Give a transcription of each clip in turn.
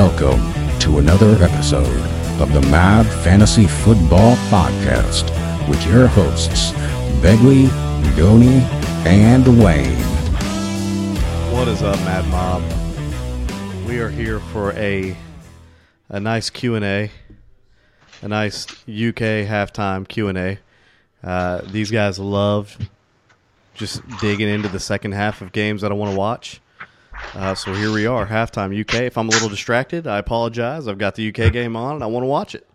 Welcome to another episode of the Mad Fantasy Football Podcast with your hosts, Begley, Goni, and Wayne. What is up, Mad Mob? We are here for a a nice Q and A, a nice UK halftime Q and A. Uh, these guys love just digging into the second half of games that I want to watch. Uh, so here we are, halftime UK. If I'm a little distracted, I apologize. I've got the UK game on and I want to watch it.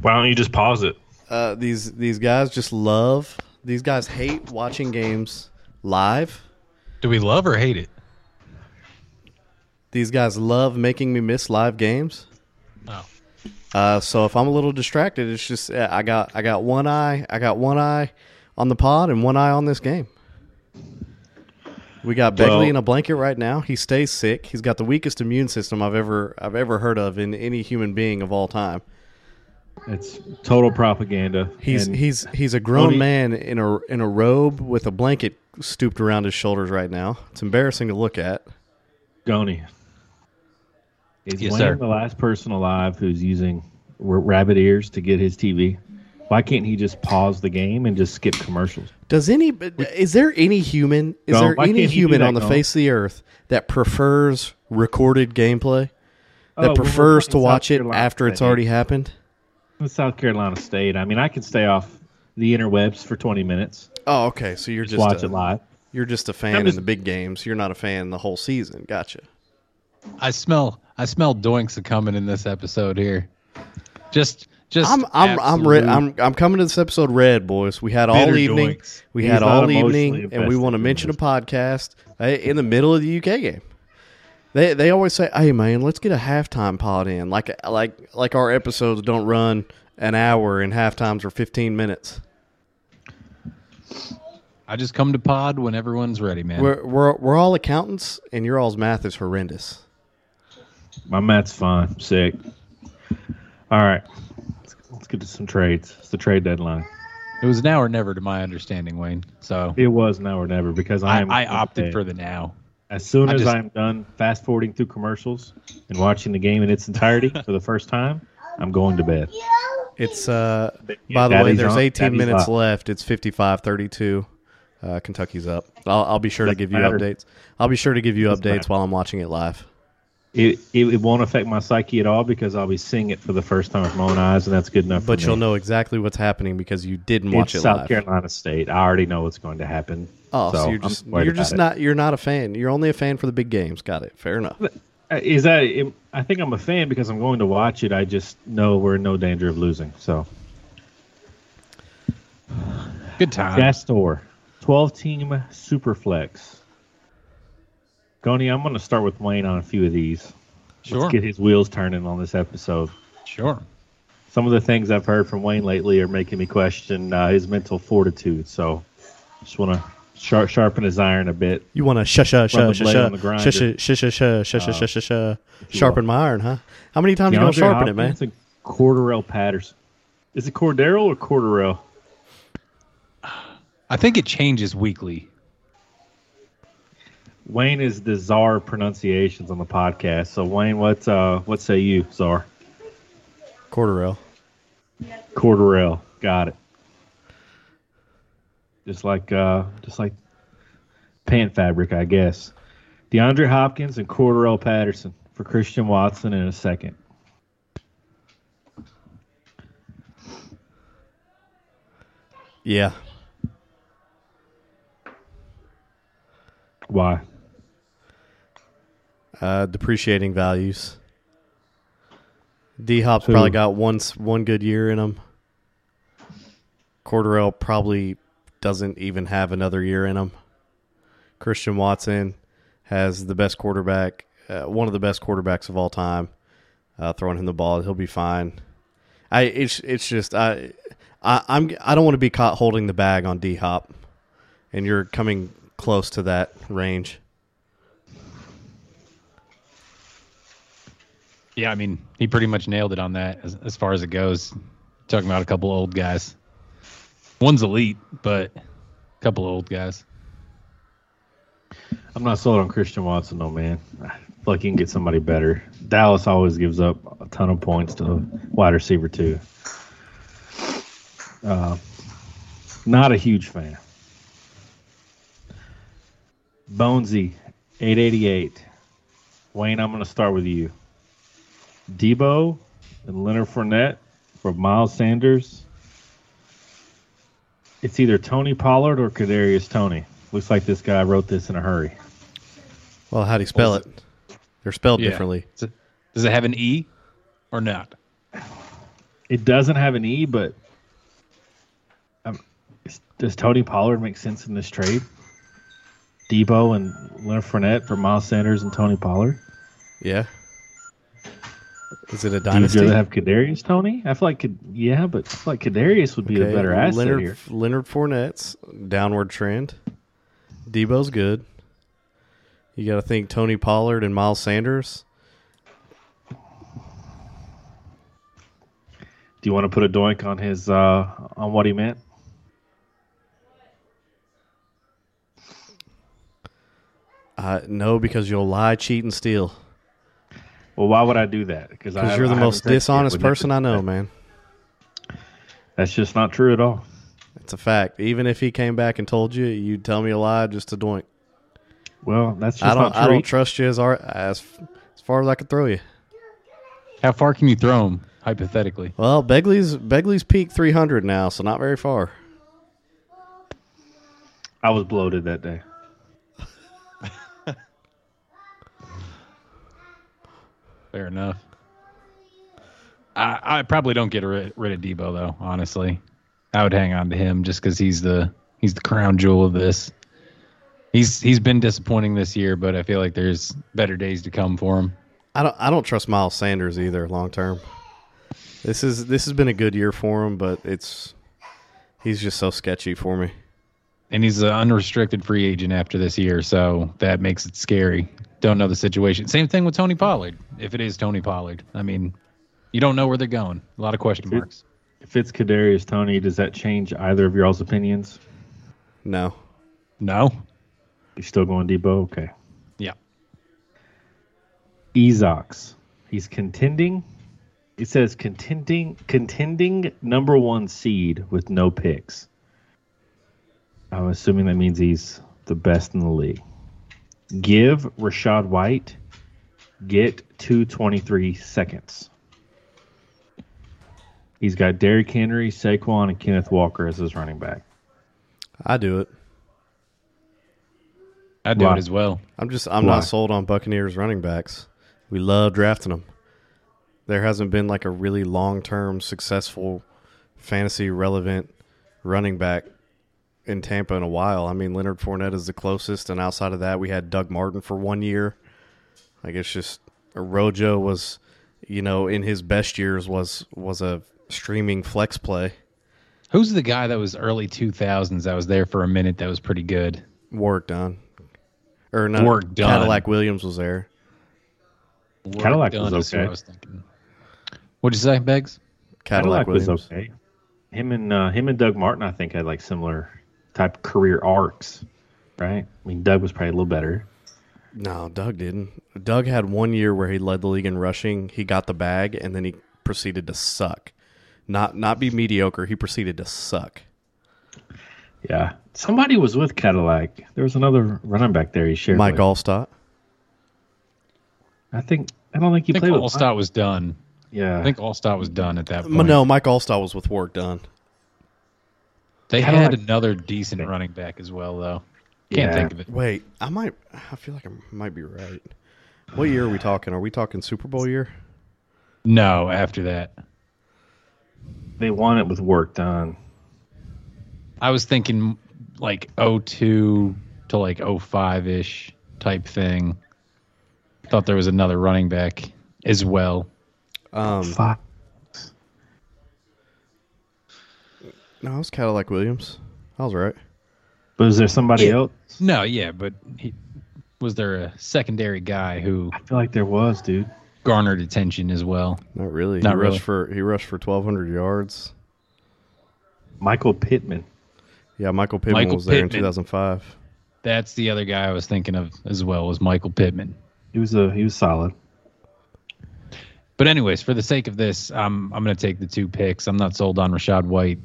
Why don't you just pause it? Uh, these these guys just love. These guys hate watching games live. Do we love or hate it? These guys love making me miss live games. Oh. Uh, so if I'm a little distracted, it's just uh, I got I got one eye I got one eye on the pod and one eye on this game. We got Begley Well- in a blanket right now. He stays sick. He's got the weakest immune system I've ever I've ever heard of in any human being of all time. It's total propaganda. He's And he's he's a grown Only- man in a in a robe with a blanket stooped around his shoulders right now. It's embarrassing to look at. Goni. Is Yes, Wayne sir. the last person alive who's using r- rabbit ears to get his TV? Why can't he just pause the game and just skip commercials? Does any is there any human is No, there any can't he do human on the no? face of the earth that prefers recorded gameplay? Oh, That when we're prefers to watch South it Carolina after it's already happened? In South Carolina State. I mean, I can stay off the interwebs for 20 minutes. Oh, okay. So you're Just, just, watch a, it live. You're just a fan I'm in the big games. You're not a fan the whole season. Gotcha. I smell I smell doinks coming in this episode here. Just just I'm I'm I'm re- I'm I'm coming to this episode red, boys. We had all evening. doinks. We He's had all evening, and we want to mention a podcast uh, in the middle of the UK game. They they always say, "Hey man, let's get a halftime pod in." Like like like our episodes don't run an hour and half times are 15 minutes. I just come to pod when everyone's ready, man. We're we're we're all accountants, and your all's math is horrendous. My math's fine. Sick. All right. Let's, let's get to some trades. It's the trade deadline. it was now or never to my understanding, Wayne. So It was now or never because I I, am. I opted for the now. As soon I as just- I'm done fast forwarding through commercials and watching the game in its entirety for the first time, I'm going to bed. It's uh Yeah, by the way, Daddy's there's on- 18 Daddy's minutes up. left. It's 55-32. Uh, Kentucky's up. I'll, I'll be sure to Doesn't give you matter. updates. I'll be sure to give you Doesn't updates matter. while I'm watching it live. It, it it won't affect my psyche at all because I'll be seeing it for the first time with my own eyes, and that's good enough. But for you'll me. know exactly what's happening because you didn't watch it's it South live. Carolina State. I already know what's going to happen. Oh, so, so you're I'm just you're about just it. not you're not a fan. You're only a fan for the big games. Got it. Fair enough. Uh, Is that? I think I'm a fan because I'm going to watch it. I just know we're in no danger of losing. So Good time. Gastor, 12 team super flex. Goni, I'm going to start with Wayne on a few of these. Sure. Let's get his wheels turning on this episode. Sure. Some of the things I've heard from Wayne lately are making me question uh, his mental fortitude. So just want to sharp, sharpen his iron a bit. You want to shush shush shush shush on the grinder. shush shush shush shush shush shush shush shush sharpen my iron, huh? How many times you gonna sharpen it, man? Hopkins and Cordarrelle Patterson. Is it Cordero or Cordarrelle? I think it changes weekly. Wayne is the czar of pronunciations on the podcast. So Wayne, what uh, what say you, czar? Corderell. Cordarrelle, got it. Just like uh, just like pant fabric, I guess. DeAndre Hopkins and Cordarrelle Patterson for Christian Watson in a second. Yeah. Why? Uh, depreciating values. D Hop's probably got one s- one good year in him. Corderell probably doesn't even have another year in him. Christian Watson has the best quarterback, uh, one of the best quarterbacks of all time. Uh, throwing him the ball, he'll be fine. I it's it's just I, I I'm I don't want to be caught holding the bag on D Hop, and you're coming close to that range. Yeah, I mean, he pretty much nailed it on that as, as far as it goes. Talking about a couple old guys. One's elite, but a couple old guys. I'm not sold on Christian Watson, though, man. Like you can get somebody better. Dallas always gives up a ton of points to wide receiver too. Uh, not a huge fan. Bonesy, 888. Wayne, I'm going to start with you. Debo and Leonard Fournette for Miles Sanders. It's either Tony Pollard or Kadarius Toney. Looks like this guy wrote this in a hurry. Well, how do you spell it? They're spelled Yeah. differently. Does it- Does it have an E or not? It doesn't have an E, but um, is- does Tony Pollard make sense in this trade? Debo and Leonard Fournette for Miles Sanders and Tony Pollard. Yeah. Is it a dynasty? Do you have Kadarius Toney? I feel like yeah, but I feel like Kadarius would be a Okay, better asset Leonard, here. Leonard Fournette's downward trend. Debo's good. You got to think Tony Pollard and Miles Sanders. Do you want to put a doink on his uh, on what he meant? Uh, no, because you'll lie, cheat, and steal. Well, why would I do that? Because Because you're the most dishonest person I know, man. That's just not true at all. It's a fact. Even if he came back and told you, you'd tell me a lie just to doink. Well, that's just I don't. not true. I don't trust you as ar- as as far as I could throw you. How far can you throw him hypothetically? Well, Begley's Begley's peak 300 now, so not very far. I was bloated that day. Fair enough. I, I probably don't get rid, rid of Debo though. Honestly, I would hang on to him just because he's the he's the crown jewel of this. He's he's been disappointing this year, but I feel like there's better days to come for him. I don't. I don't trust Miles Sanders either long term. This is this has been a good year for him, but it's he's just so sketchy for me. And he's an unrestricted free agent after this year, so that makes it scary. Don't know the situation. Same thing with Tony Pollard. If it is Tony Pollard, I mean, you don't know where they're going. A lot of question Dude. marks. If it's Kadarius Toney, does that change either of y'all's opinions? No, No. You still going Debo? Okay. Yeah. Ezox. He's contending. It says contending contending number one seed with no picks. I'm assuming that means he's the best in the league. Give Rachaad White get 223 seconds. He's got Derrick Henry, Saquon, and Kenneth Walker as his running back. I do it. I'd do Why? it as well. I'm just. I'm Why? not sold on Buccaneers running backs. We love drafting them. There hasn't been like a really long term successful fantasy relevant running back in Tampa in a while. I mean, Leonard Fournette is the closest, and outside of that, we had Doug Martin for one year. Like it's just Rojo was, you know, in his best years was was a streaming flex play. Who's the guy that was early 2000s that was there for a minute that was pretty good? Warrick Dunn, or not? Warrick Dunn. Cadillac Williams was there. Cadillac Done was is what okay. I was thinking. What'd you say, Beggs? Cadillac, Cadillac was Williams. okay. Him and uh, him and Doug Martin, I think, had like similar type career arcs, right? I mean, Doug was probably a little better. No, Doug didn't. Doug had one year where he led the league in rushing. He got the bag, and then he proceeded to suck. Not not be mediocre. He proceeded to suck. Yeah, somebody was with Cadillac. There was another running back there. He shared. Mike with. Alstott. I think. I don't think he I think played with. Alstott was done. Yeah, I think Alstott was done at that point. No, Mike Alstott was with Warrick Dunn. They Kinda had like- another decent running back as well, though. Can't Yeah. think of it. Wait, I might. I feel like I might be right. What year are we talking? Are we talking Super Bowl year? No, after that, they won it with Warrick Dunn. I was thinking like 02 to like 05 ish type thing. Thought there was another running back as well. Um, Fuck. No, it was Cadillac Williams. I was right. But is there somebody Yeah. else? No, yeah, but he, was there a secondary guy who I feel like there was, dude. garnered attention as well? Not really. Not he really. rushed for he rushed for twelve hundred yards. Michael Pittman. Yeah, Michael Pittman Michael was there in two thousand five. That's the other guy I was thinking of as well was Michael Pittman. He was a he was solid. But anyways, for the sake of this, I'm I'm going to take the two picks. I'm not sold on Rachaad White.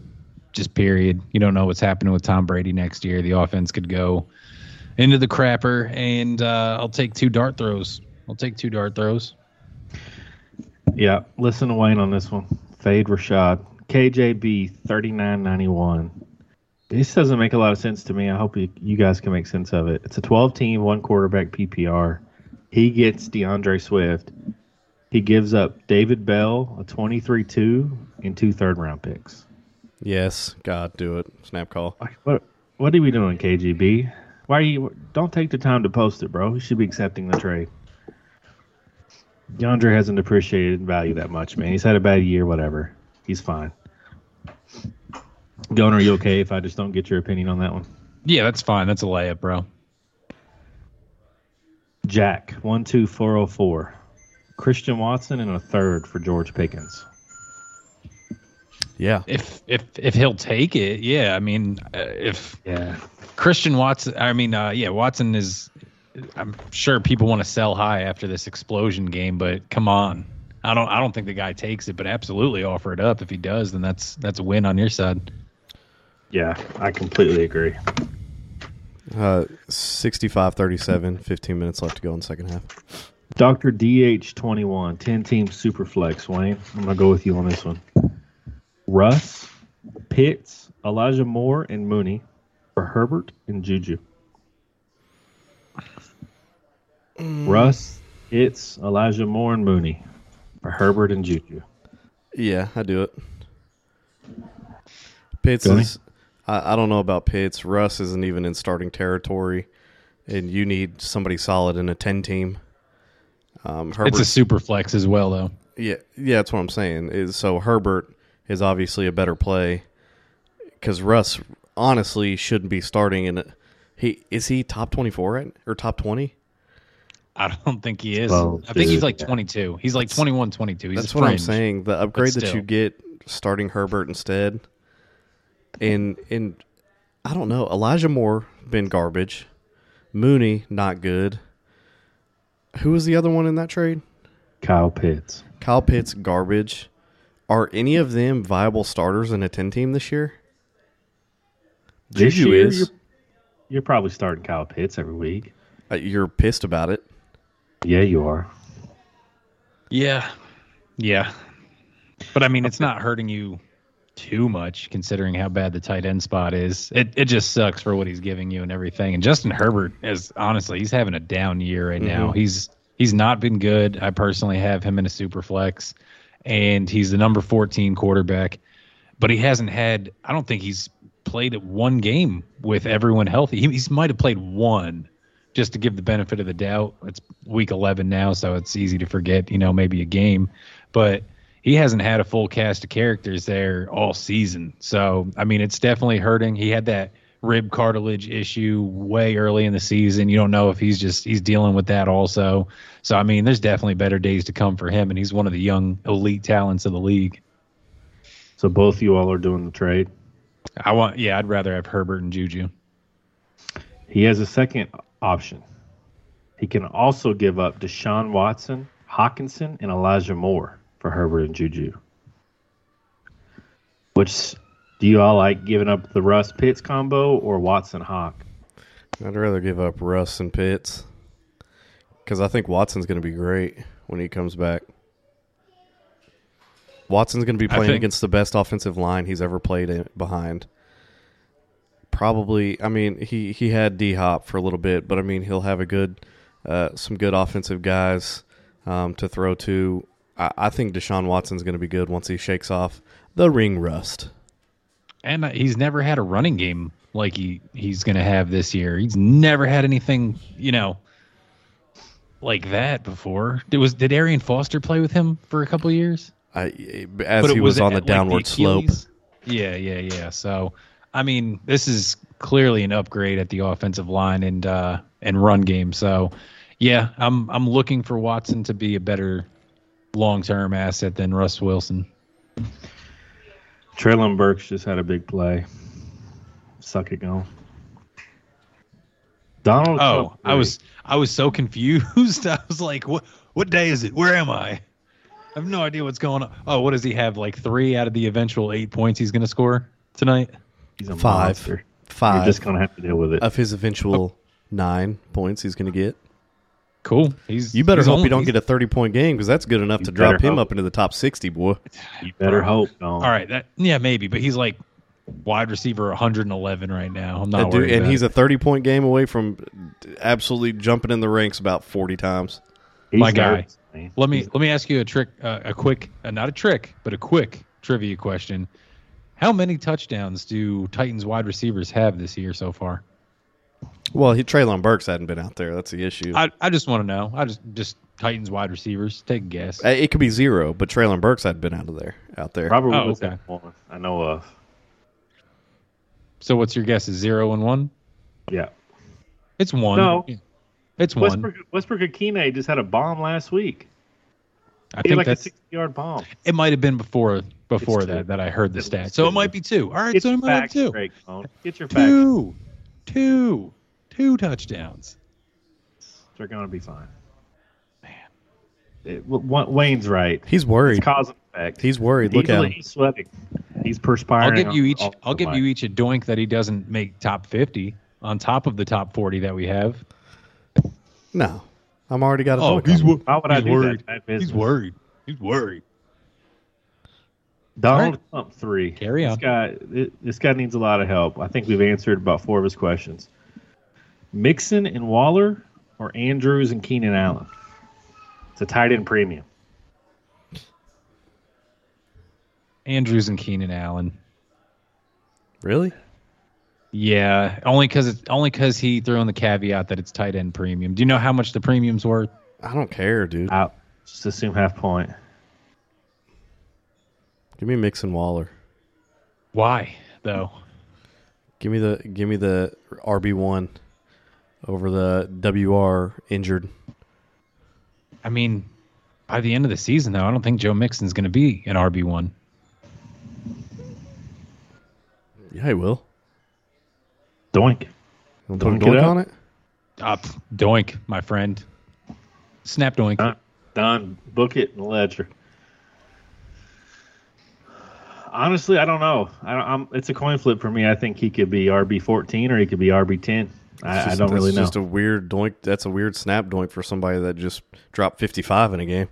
Just period. You don't know what's happening with Tom Brady next year. The offense could go into the crapper, and uh, I'll take two dart throws. I'll take two dart throws. Yeah, listen to Wayne on this one. Fade Rachaad. KJB thirty nine ninety one. This doesn't make a lot of sense to me. I hope you, you guys can make sense of it. It's a 12 team, one quarterback PPR. He gets DeAndre Swift. He gives up David Bell, a 23 2, and two third round picks. Yes, God, do it. Snap call. What, what are we doing, KGB? Why are you. Don't take the time to post it, bro. You should be accepting the trade. Yonder hasn't appreciated value that much, man. He's had a bad year, whatever. He's fine. Gunner, are you okay if I just don't get your opinion on that one? Yeah, that's fine. That's a layup, bro. Jack, one two four oh four. Christian Watson and a third for George Pickens. Yeah. If if if he'll take it, yeah. I mean, uh, if Yeah. Christian Watson, I mean, uh, yeah, Watson is. I'm sure people want to sell high after this explosion game, but come on, I don't. I don't think the guy takes it, but absolutely offer it up. If he does, then that's that's a win on your side. Yeah, I completely agree. Uh, 65 37, 15 minutes left to go in the second half. Dr. DH21, 10 team super flex, Wayne. I'm going to go with you on this one. Russ, Pitts, Elijah Moore, and Mooney for Herbert and Juju. Russ, Pitts, Elijah Moore, and Mooney for Herbert and Juju. Yeah, I do it. Pitts Johnny? is. I, I don't know about Pitts. Russ isn't even in starting territory, and you need somebody solid in a ten team. Um, Herbert, It's a super flex as well, though. yeah, yeah, that's what I'm saying. Is so Herbert is obviously a better play because Russ honestly shouldn't be starting in. A, he is he top twenty four right or top twenty? I don't think he is. Well, I think he's like yeah. 22. He's like 21, 22. He's That's a what I'm saying. The upgrade that you get starting Herbert instead, and and I don't know. Elijah Moore been garbage. Mooney not good. Who was the other one in that trade? Kyle Pitts. Kyle Pitts garbage. Are any of them viable starters in a ten team this year? This Juju year, is. You're, you're probably starting Kyle Pitts every week. Uh, you're pissed about it. Yeah, you are. Yeah. Yeah. But I mean, it's not hurting you too much considering how bad the tight end spot is. It it just sucks for what he's giving you and everything. And Justin Herbert is honestly, he's having a down year right now. Mhm. He's he's not been good. I personally have him in a super flex and he's the number 14 quarterback, but he hasn't had I don't think he's played at one game with everyone healthy. He, he might have played one just to give the benefit of the doubt. It's week 11 now, so it's easy to forget, you know, maybe a game, but he hasn't had a full cast of characters there all season. So, I mean, it's definitely hurting. He had that rib cartilage issue way early in the season. You don't know if he's just he's dealing with that also. So, I mean, there's definitely better days to come for him and he's one of the young elite talents of the league. So both you all are doing the trade. I want yeah, I'd rather have Herbert and Juju. He has a second option. He can also give up Deshaun Watson, Hockenson, and Elijah Moore for Herbert and Juju. Which do you all like giving up the Russ Pitts combo or Watson Hawk? I'd rather give up Russ and Pitts because I think Watson's going to be great when he comes back. Watson's going to be playing think- against the best offensive line he's ever played in, behind. Probably, I mean, he he had D Hop for a little bit, but I mean, he'll have a good, uh, some good offensive guys um, to throw to. I, I think Deshaun Watson's going to be good once he shakes off the ring rust. And he's never had a running game like he he's going to have this year. He's never had anything, you know, like that before. Did was did Arian Foster play with him for a couple years? I, as But he was, on the at, like, downward slope. Yeah, yeah, yeah. So, I mean, this is clearly an upgrade at the offensive line and uh, and run game. So, yeah, I'm I'm looking for Watson to be a better long term asset than Russ Wilson. Treylon Burks just had a big play. Suck it going. Donald. Oh, Trump I was I was so confused. I was like, what what day is it? Where am I? I have no idea what's going on. Oh, what does he have? Like three out of the eventual eight points he's going to score tonight. he's a Five. monster. Five You're just gonna have to deal with it. of his eventual nine points he's going to get. Cool. He's You better he's hope only- you don't get a 30 point game because that's good enough to drop better him hope. up into the top 60, boy. you better hope. No. All right, that yeah maybe, but he's like wide receiver 111 right now. I'm not That dude- and about he's it. a 30 point game away from absolutely jumping in the ranks about 40 times. He's my guy. nervous. Let me let me ask you a trick, uh, a quick, uh, not a trick, but a quick trivia question. How many touchdowns do Titans wide receivers have this year so far? Well, he, Treylon Burks hadn't been out there. That's the issue. I, I just want to know. I just just Titans wide receivers. Take a guess. Uh, it could be zero, but Treylon Burks hadn't been out of there. Out there. Robert Oh, Woods okay. has one I know of. So what's your guess? Is zero and one? Yeah. It's one. No. it's one. Westbrook Westbrook Ikhine just had a bomb last week. I He think had like a that's. sixty yard bomb. It might have been before before It's that two. that I heard the It's stat. So two. it might be two. All right, Get so it your might have facts two. straight, Cone. Get your facts. Two, two, two touchdowns. They're gonna be fine. Man. Wayne's right. He's It's worried. cause and effect. He's worried. Look he's, at him. he's sweating. He's perspiring. I'll perspiring. give you each. I'll give you each a doink that he doesn't make top fifty on top of the top forty that we have. No. I'm already got a Oh, dunk he's on wor- Why would I do worried. that? Business. He's worried. He's worried. Donald All Trump three. Carry this on. Guy, this guy needs a lot of help. I think we've answered about four of his questions. Mixon and Waller, or Andrews and Keenan Allen. It's a tight end premium. Andrews and Keenan Allen. Really? Yeah, only because it's only because he threw in the caveat that it's tight end premium. Do you know how much the premium's worth? I don't care, dude. Out. Just assume half point. Give me Mixon Waller. Why though? Give me the give me the RB one over the WR injured. I mean, by the end of the season, though, I don't think Joe Mixon's going to be an RB one. Yeah, he will. Doink. Don't Dunk dunk it on it. Uh, Up, doink, my friend. Snap doink. Done. Done. Book it in the ledger. Honestly, I don't know. I don't, I'm, it's a coin flip for me. I think he could be RB 14 or he could be RB 10. It's I, I don't really that's know. Just a weird doink. That's a weird snap doink for somebody that just dropped fifty five in a game.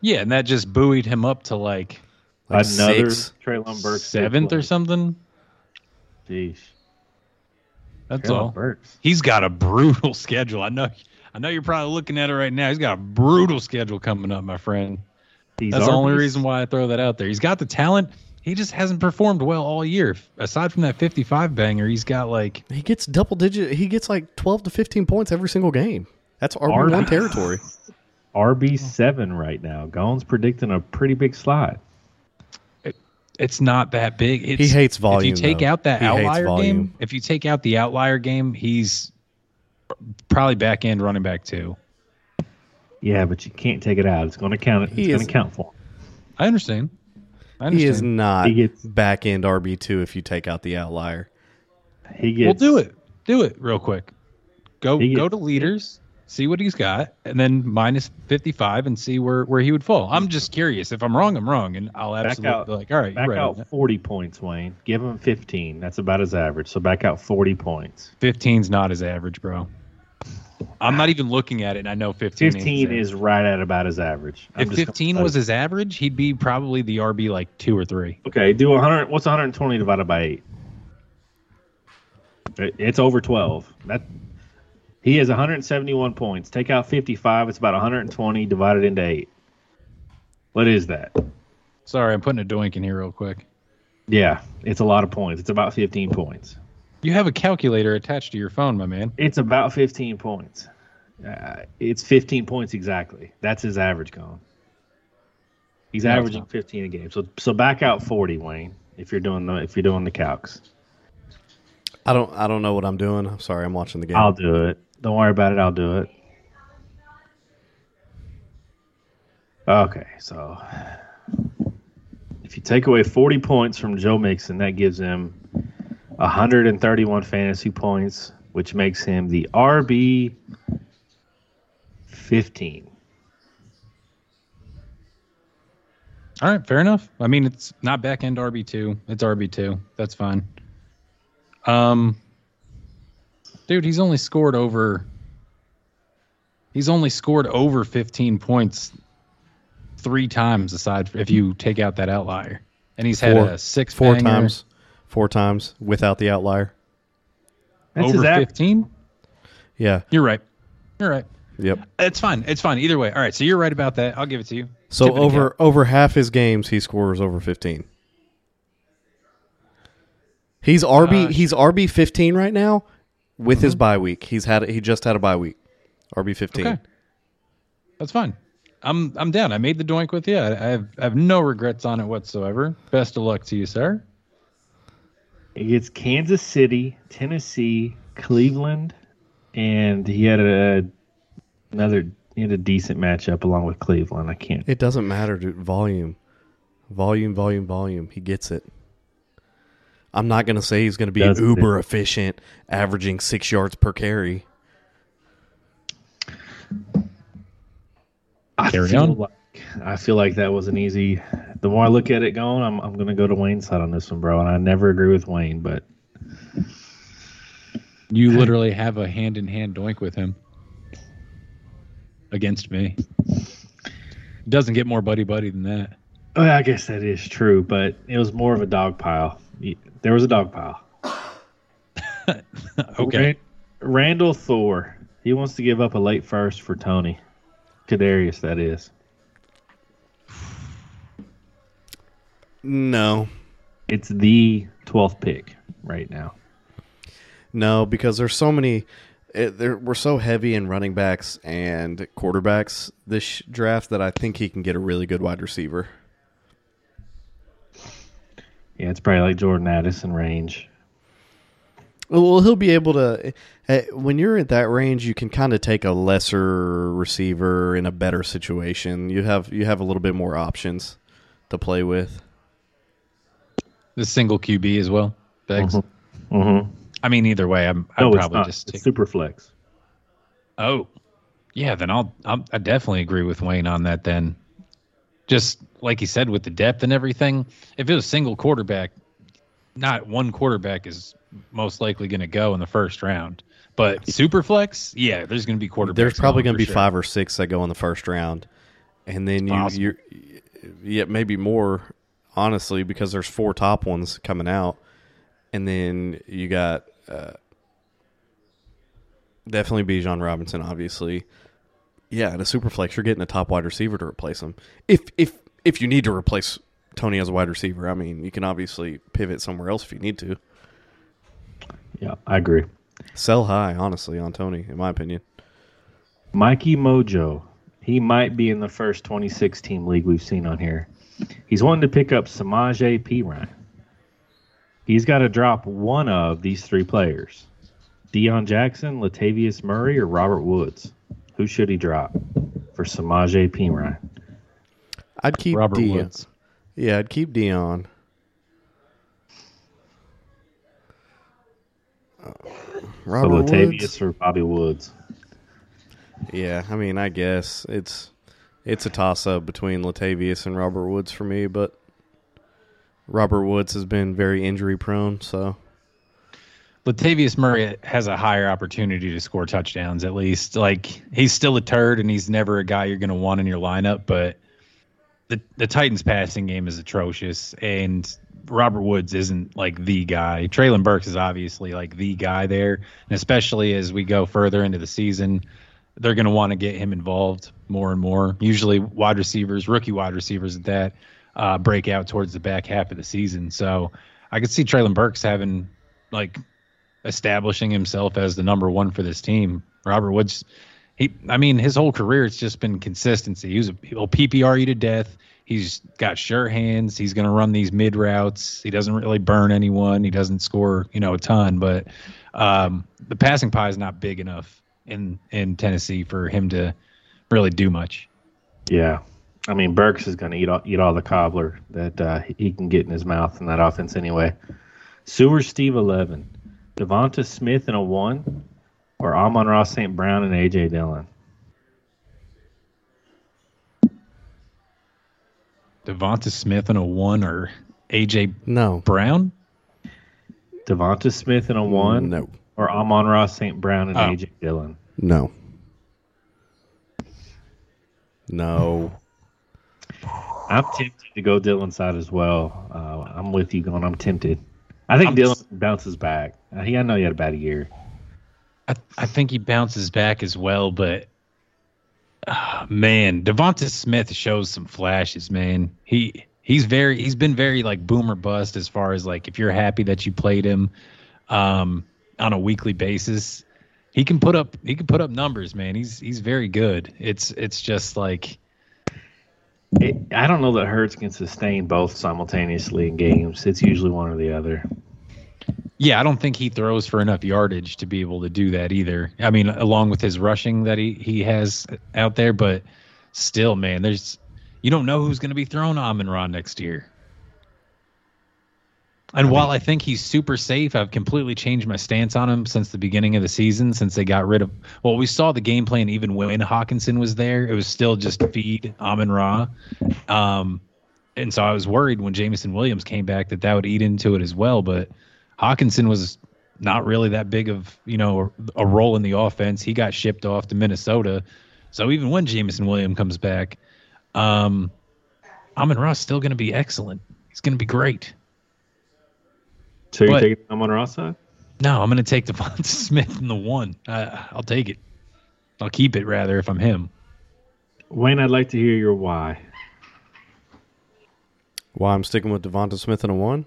Yeah, and that just buoyed him up to like Like Another six. Treylon Burks seventh or something. Jeez. That's Treylon all. Burks. He's got a brutal schedule. I know. I know you're probably looking at it right now. He's got a brutal schedule coming up, my friend. He's That's the only RB reason why I throw that out there. He's got the talent. He just hasn't performed well all year. Aside from that 55 banger, he's got like He gets double digit. He gets like twelve to fifteen points every single game. That's RB one territory. RB seven right now. Gone's predicting a pretty big slide. it's not that big. It's, He hates volume, If you take though. out that He outlier game, if you take out the outlier game, he's probably back end running back too. Yeah, but you can't take it out. It's going to count. It's He going to count for him. I understand. I He is not He gets- back end RB two if you take out the outlier. He gets. Well, gets. do it. Do it real quick. Go He go to leaders, see what he's got, and then minus fifty five, and see where where he would fall. I'm just curious. If I'm wrong, I'm wrong, and I'll absolutely out. be like, all right, Back you're right. out 40 points, Wayne. Give him 15. That's about his average. So back out 40 points. 15's not his average, bro. I'm not even looking at it, and I know 15. ain't his 15 average. is right at about his average. I'm If 15 was his average, he'd be probably the RB like two or three. okay, do 100. What's 120 divided by eight? It's over 12. That he has 171 points. Take out 55. It's about 120 divided into eight. What is that? Sorry, I'm putting a doink in here real quick. Yeah, it's a lot of points. It's about 15 points. You have a calculator attached to your phone, my man. It's about 15 points. Uh, it's 15 points exactly. That's his average going. He's No, averaging not. 15 a game. So so back out 40, Wayne. If you're doing the if you're doing the calcs, I don't. I don't know what I'm doing. I'm sorry. I'm watching the game. I'll do it. Don't worry about it. I'll do it. Okay, so if you take away 40 points from Joe Mixon, that gives him 131 fantasy points which makes him the RB 15. All right, fair enough. I mean, it's not back end RB two. It's RB two. That's fine. Um, dude, he's only scored over. He's only scored over 15 points three times, aside if you take out that outlier, and he's had Four- a six Four banger times. Four times without the outlier. That's his over 15. Yeah. You're right. You're right. Yep. It's fine. It's fine. Either way. All right. So you're right about that. I'll give it to you. So Tip over over half his games, he scores over fifteen. He's RB. Uh, he's RB fifteen right now with his Mm-hmm. bye week. He's had. He just had a bye week. RB fifteen. Okay. That's fine. I'm I'm down. I made the doink with you. I, I have I have no regrets on it whatsoever. Best of luck to you, sir. He gets Kansas City, Tennessee, Cleveland, and he had a another he had a decent matchup along with Cleveland. I can't. It doesn't matter, dude. Volume, volume, volume, volume. He gets it. I'm not gonna say he's gonna be Doesn't uber efficient, averaging six yards per carry. I Carry feel on. like I feel like that was an easy. The more I look at it going, I'm I'm gonna go to Wayne's side on this one, bro. And I never agree with Wayne, but You literally have a hand in hand doink with him against me. Doesn't get more buddy buddy than that. Oh, well, I guess that is true. But it was more of a dog pile. There was a dog pile. Okay. Ran- Randall Thor. He wants to give up a late first for Toney. Kadarius, that is. No, It's the 12th pick right now. No, because there's so many. It, there, we're so heavy in running backs and quarterbacks this draft that I think he can get a really good wide receiver. Yeah, it's probably like Jordan Addison range. Well, he'll be able to. eh, When you're at that range, you can kind of take a lesser receiver in a better situation. You have you have a little bit more options to play with. The single QB as well. Begs. Mm-hmm. I mean, either way, I'm I'd No, it's probably not. just It's take. super flex. Oh, yeah. Then I'll, I'll I definitely agree with Wayne on that. Then, just like he said with the depth and everything, if it was single quarterback, not one quarterback is most likely going to go in the first round. But super flex, yeah, there's going to be quarterbacks. There's probably going going to be five or six that go in the first round, and then you Possible. you yeah maybe more honestly because there's four top ones coming out, and then you got uh, definitely Bijan Robinson obviously. Yeah, in a super flex, you're getting a top wide receiver to replace him. If if if you need to replace Toney as a wide receiver, I mean, you can obviously pivot somewhere else if you need to. Yeah, I agree. Sell high, honestly, on Toney, in my opinion. Mikey Mojo. He might be in the first 26 team league we've seen on here. He's wanting to pick up Samaje Perine. He's got to drop one of these three players Deon Jackson, Latavius Murray, or Robert Woods. Who should he drop for Samaje Perine? I'd keep Robert Deon. Woods. Yeah, I'd keep Deon. Uh, So Latavius Woods. or Bobby Woods? Yeah, I mean, I guess it's it's a toss up between Latavius and Robert Woods for me, but Robert Woods has been very injury prone, so Latavius Murray has a higher opportunity to score touchdowns, at least. Like he's still a turd, and he's never a guy you're going to want in your lineup. But the the Titans' passing game is atrocious, and Robert Woods isn't like the guy. Treylon Burks is obviously like the guy there, and especially as we go further into the season, they're going to want to get him involved more and more. Usually, wide receivers, rookie wide receivers at that, uh, break out towards the back half of the season. So I could see Treylon Burks having like establishing himself as the number one for this team. Robert Woods, he, I mean, his whole career it's just been consistency. He was a, he'll PPR you to death. He's got sure hands. He's going to run these mid routes. He doesn't really burn anyone. He doesn't score, you know, a ton. But um, the passing pie is not big enough in in Tennessee for him to really do much. Yeah. I mean, Burks is going to eat all, eat all the cobbler that uh, he can get in his mouth in that offense anyway. Sewer Steve 11. Devonta Smith in a one, or Amon Ra St. Brown and AJ Dillon? Devonta Smith in a one or AJ No. Brown? Devonta Smith in a one, No. or Amon Ra St. Brown and Oh. AJ Dillon? No. No. I'm tempted to go Dillon side as well. Uh, I'm with you going. I'm tempted. I think I'm Dillon s- bounces back. Uh, he, I know he had a bad year. I, I think he bounces back as well, but ah, man, Devonta Smith shows some flashes, man. He he's very he's been very like boomer bust as far as like if you're happy that you played him um on a weekly basis, he can put up he can put up numbers, man. He's he's very good. It's it's just like It, I don't know that Hurts can sustain both simultaneously in games. It's usually one or the other. Yeah, I don't think he throws for enough yardage to be able to do that either. I mean, along with his rushing that he, he has out there, but still, man, there's you don't know who's going to be thrown Amon Ra next year. And while I think he's super safe, I've completely changed my stance on him since the beginning of the season. Since they got rid of, well, we saw the game plan even when Hockenson was there. It was still just feed Amon Ra, um, and so I was worried when Jameson Williams came back that that would eat into it as well. But Hockenson was not really that big of you know a role in the offense. He got shipped off to Minnesota, so even when Jameson Williams comes back, um, Amon Ra's still going to be excellent. He's going to be great. So you But- taking him on Ross side? No, I'm going to take Devonta Smith in the one. I, I'll take it. I'll keep it rather if I'm him. Wayne, I'd like to hear your why. Why I'm sticking with Devonta Smith in a one?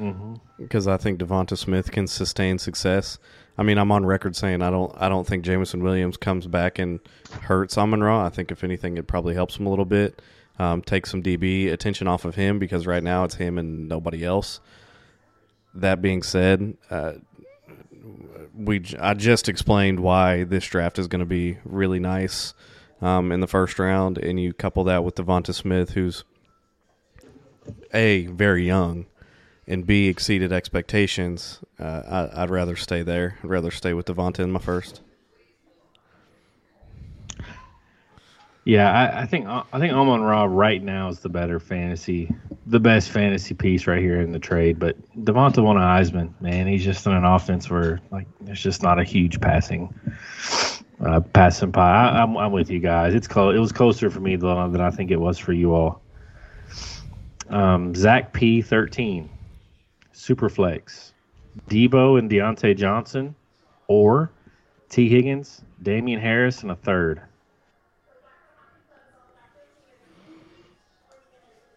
Mm-hmm. Because I think Devonta Smith can sustain success. I mean, I'm on record saying I don't. I don't think Jameson Williams comes back and hurts Amon Ra. I think if anything, it probably helps him a little bit. Um, take some DB attention off of him because right now it's him and nobody else. That being said, uh, we I just explained why this draft is going to be really nice um, in the first round, and you couple that with Devonta Smith, who's a very young, and b exceeded expectations. Uh, I, I'd rather stay there. I'd rather stay with Devonta in my first. Yeah, I, I think I think Amon Ra right now is the better fantasy, the best fantasy piece right here in the trade. But Devonta won a Heisman, man. He's just in an offense where like there's just not a huge passing, uh, passing pie. I, I'm I'm with you guys. It's close. It was closer for me than, than I think it was for you all. Um, Zach P thirteen, Superflex, Debo and Diontae Johnson, or T Higgins, Damien Harris, and a third.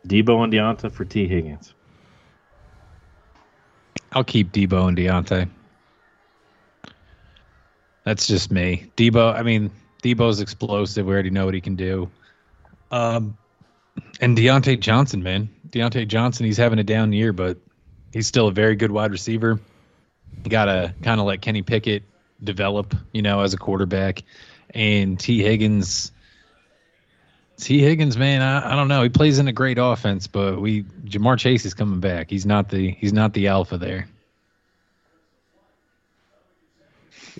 Debo and Diontae for T. Higgins. I'll keep Debo and Diontae. That's just me. Debo, I mean, Debo's explosive. We already know what he can do. Um, and Diontae Johnson, man. Diontae Johnson, he's having a down year, but he's still a very good wide receiver. You got to kind of let Kenny Pickett develop, you know, as a quarterback. And T. Higgins, T. Higgins, man, I, I don't know. He plays in a great offense, but we Ja'Marr Chase is coming back. He's not the he's not the alpha there.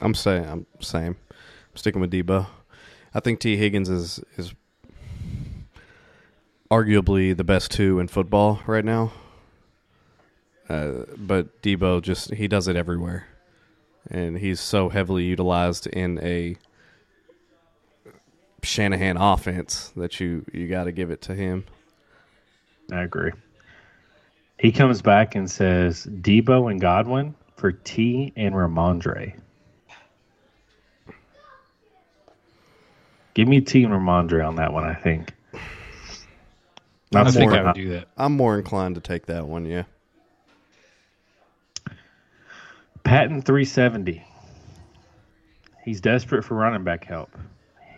I'm saying I'm same. I'm sticking with Debo. I think T Higgins is is arguably the best two in football right now. Uh, but Debo just he does it everywhere, and he's so heavily utilized in a Shanahan offense that you you got to give it to him. I agree. He comes back and says Debo and Godwin for T and Rhamondre. Give me T and Rhamondre on that one, I think. Not I think more- I would do that. I'm more inclined to take that one. Yeah. Patton 370. He's desperate for running back help.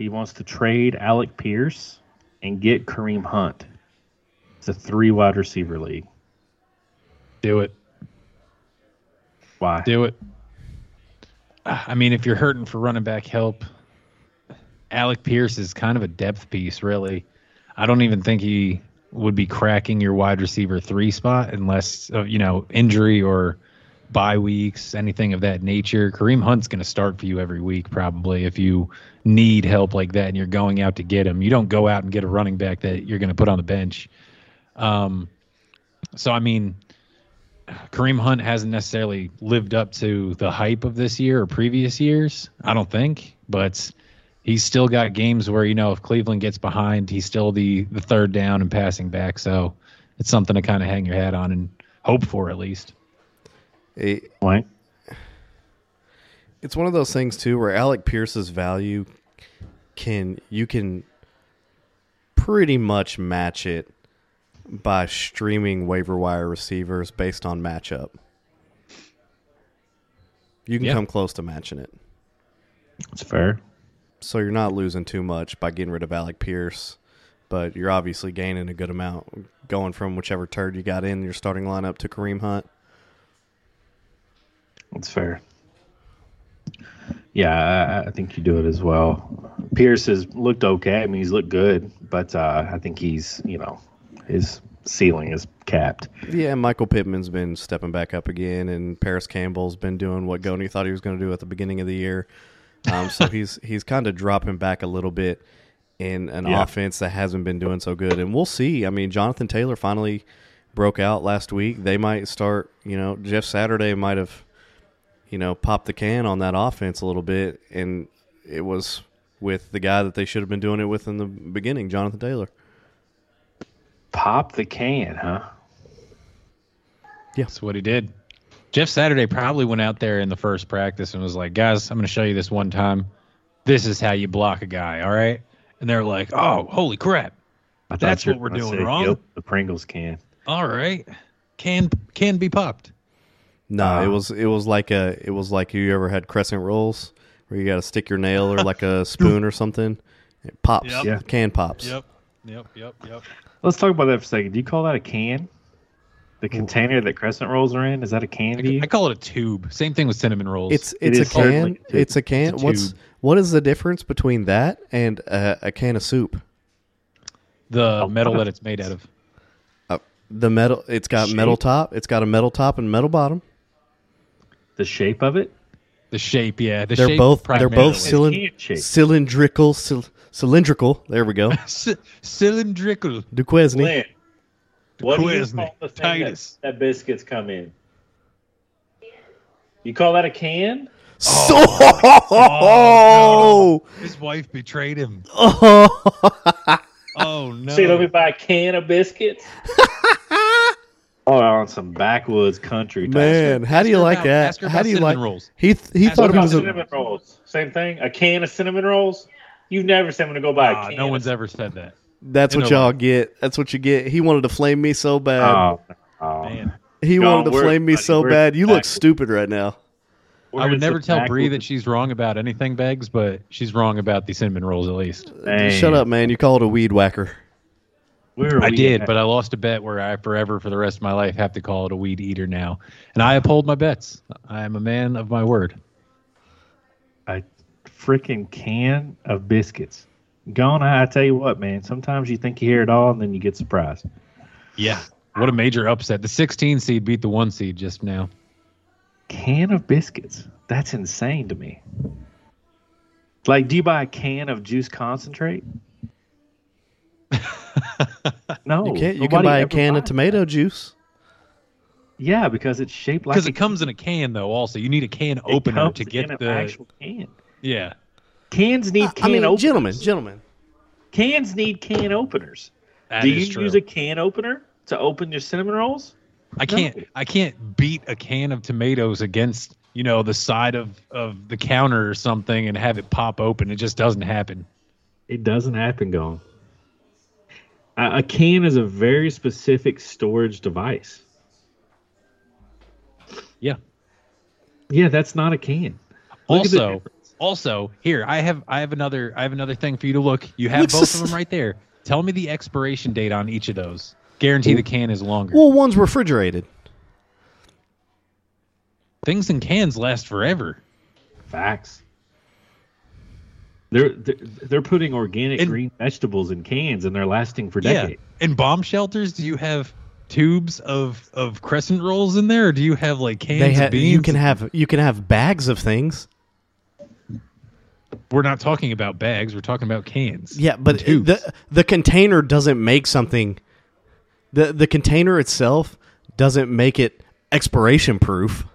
He wants to trade Alec Pierce and get Kareem Hunt. It's a three wide receiver league. Do it. Why? Do it. I mean, if you're hurting for running back help, Alec Pierce is kind of a depth piece, really. I don't even think he would be cracking your wide receiver three spot unless, uh, you know, injury or bye weeks, anything of that nature. Kareem Hunt's going to start for you every week, probably, if you need help like that and you're going out to get him. You don't go out and get a running back that you're going to put on the bench. Um, so, I mean, Kareem Hunt hasn't necessarily lived up to the hype of this year or previous years, I don't think, but he's still got games where, you know, if Cleveland gets behind, he's still the, the third down and passing back. So it's something to kind of hang your hat on and hope for at least. It's one of those things too where Alec Pierce's value can you can pretty much match it by streaming waiver wire receivers based on matchup. You can Yeah. come close to matching it. That's fair. So you're not losing too much by getting rid of Alec Pierce, but you're obviously gaining a good amount going from whichever turd you got in your starting lineup to Kareem Hunt. That's fair. Yeah, I, I think you do it as well. Pierce has looked okay. I mean, he's looked good, but uh, I think he's, you know, his ceiling is capped. Yeah, Michael Pittman's been stepping back up again, and Parris Campbell's been doing what Goni thought he was going to do at the beginning of the year. Um, so he's he's kind of dropping back a little bit in an Yeah. offense that hasn't been doing so good, and we'll see. I mean, Jonathan Taylor finally broke out last week. They might start. You know, Jeff Saturday might have, you know, pop the can on that offense a little bit, and it was with the guy that they should have been doing it with in the beginning, Jonathan Taylor. Pop the can, huh? That's what he did. Jeff Saturday probably went out there in the first practice and was like, guys, I'm going to show you this one time. This is how you block a guy, all right? And they're like, oh, holy crap. I That's what we're doing say, wrong. Yep, the Pringles can. All right. Can can be popped. No, Uh, it was it was like a it was like you ever had crescent rolls where you got to stick your nail or like a spoon or something. It pops. Yep. Yeah. Can pops. Yep. Yep. Yep. Yep. Let's talk about that for a second. Do you call that a can? The container that crescent rolls are in is that a can to you? I call it a tube. Same thing with cinnamon rolls. It's It it's a can. a. It's a can. It's a What's what is the difference between that and a, a can of soup? the metal that it's made out of. The metal. It's got Shape. metal top. It's got a metal top and metal bottom. The shape of it? The shape, yeah. The They're shape both they're both primarily. It's can cylind- cylindrical. cyl- cylindrical. There we go. C- cylindrical. Duquesne. Lynn, what do you Duquesne, call the thing that, Titus. that biscuits come in? You call that a can? So. Oh, His wife betrayed him. Oh no! See, let me buy a can of biscuits. Oh, on some backwoods country. type Man, stuff. how do you her like about- that? ask her How about do you cinnamon like? rolls. He th- he Ask thought her he was about a, cinnamon rolls? Same thing. A can of cinnamon rolls. You've never seen me to go buy Ah, a can. no of- one's ever said that. That's In what y'all life. get. That's what you get. He wanted to flame me so bad. Oh, oh. Man, he John, wanted to we're- flame me buddy, so bad. You look stupid right now. We're I would never tell Bree that she's wrong about anything, Beggs, but she's wrong about the cinnamon rolls at least. Man. Shut up, man. You call it a weed whacker. I did, at? but I lost a bet where I forever for the rest of my life have to call it a weed eater now, and I uphold my bets. I am a man of my word. a freaking can of biscuits. Gone. I, I tell you what, man. Sometimes you think you hear it all, and then you get surprised. Yeah, what a major upset! The 16 seed beat the one seed just now. Can of biscuits. That's insane to me. Like, do you buy a can of juice concentrate? no, You can't. You can buy a can of tomato that. juice. Yeah, because it's shaped like Because a it comes in a can, though. Also, you need a can it opener comes to in get an the actual can. yeah. Cans need I can mean, openers. gentlemen, gentlemen. Cans need can openers. That Do is you true. use a can opener to open your cinnamon rolls? I can't No. I can't beat a can of tomatoes against you know the side of of the counter or something and have it pop open. It just doesn't happen. It doesn't happen, gone. A, a can is a very specific storage device. Yeah. Yeah, that's not a can. Look Also, also here I have I have another I have another thing for you to look. You have Looks both just- of them right there. Tell me the expiration date on each of those. Guarantee the can is longer. Well, one's refrigerated. Things in cans last forever. Facts. They're they're, they're putting organic And- green vegetables in cans and they're lasting for decades. Yeah. decades. In bomb shelters, do you have tubes of of crescent rolls in there, or do you have like cans They of beans? you can have you can have bags of things. We're not talking about bags. We're talking about cans. Yeah, but the the container doesn't make something. the The container itself doesn't make it expiration proof.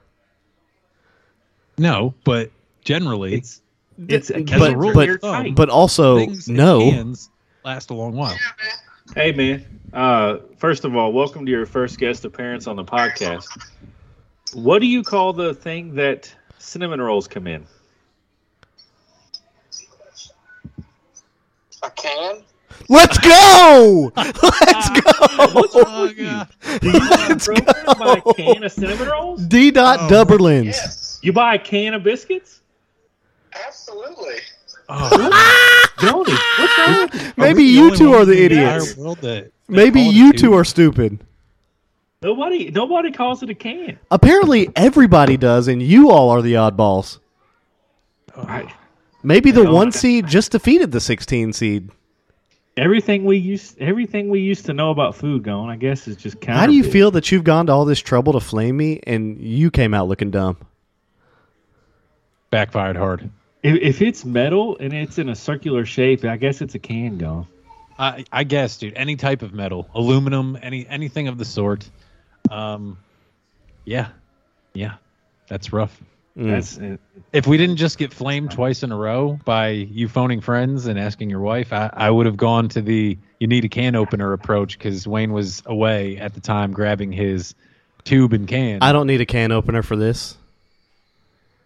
No, but generally, It's it's a but- can but- but, tight. But also, things no. cans last a long while. Hey man, uh, first of all, welcome to your first guest appearance on the podcast. What do you call the thing that cinnamon rolls come in? A can? Let's go! Let's go! Oh god! Do you buy a program a can of cinnamon rolls? D. Dot Oh. Duberlins. Yes, You buy a can of biscuits? Absolutely. Oh, Joni, what's wrong? Maybe you two are the in entire idiots. world that- that Maybe you two are stupid. Nobody, nobody calls it a can. Apparently, everybody does, and you all are the oddballs. Oh, I, Maybe the oh, one I- seed just defeated the 16 seed. everything we used, everything we used to know about food, going, I guess, is just counterfeit. How do you feel that you've gone to all this trouble to flame me, and you came out looking dumb? backfired hard. If, if it's metal and it's in a circular shape, I guess it's a can, going. I, I guess, dude. Any type of metal, aluminum, any anything of the sort. Um, yeah, yeah, that's rough. Mm. That's If we didn't just get flamed twice in a row by you phoning friends and asking your wife, I, I would have gone to the you need a can opener approach because Wayne was away at the time grabbing his tube and can. I don't need a can opener for this.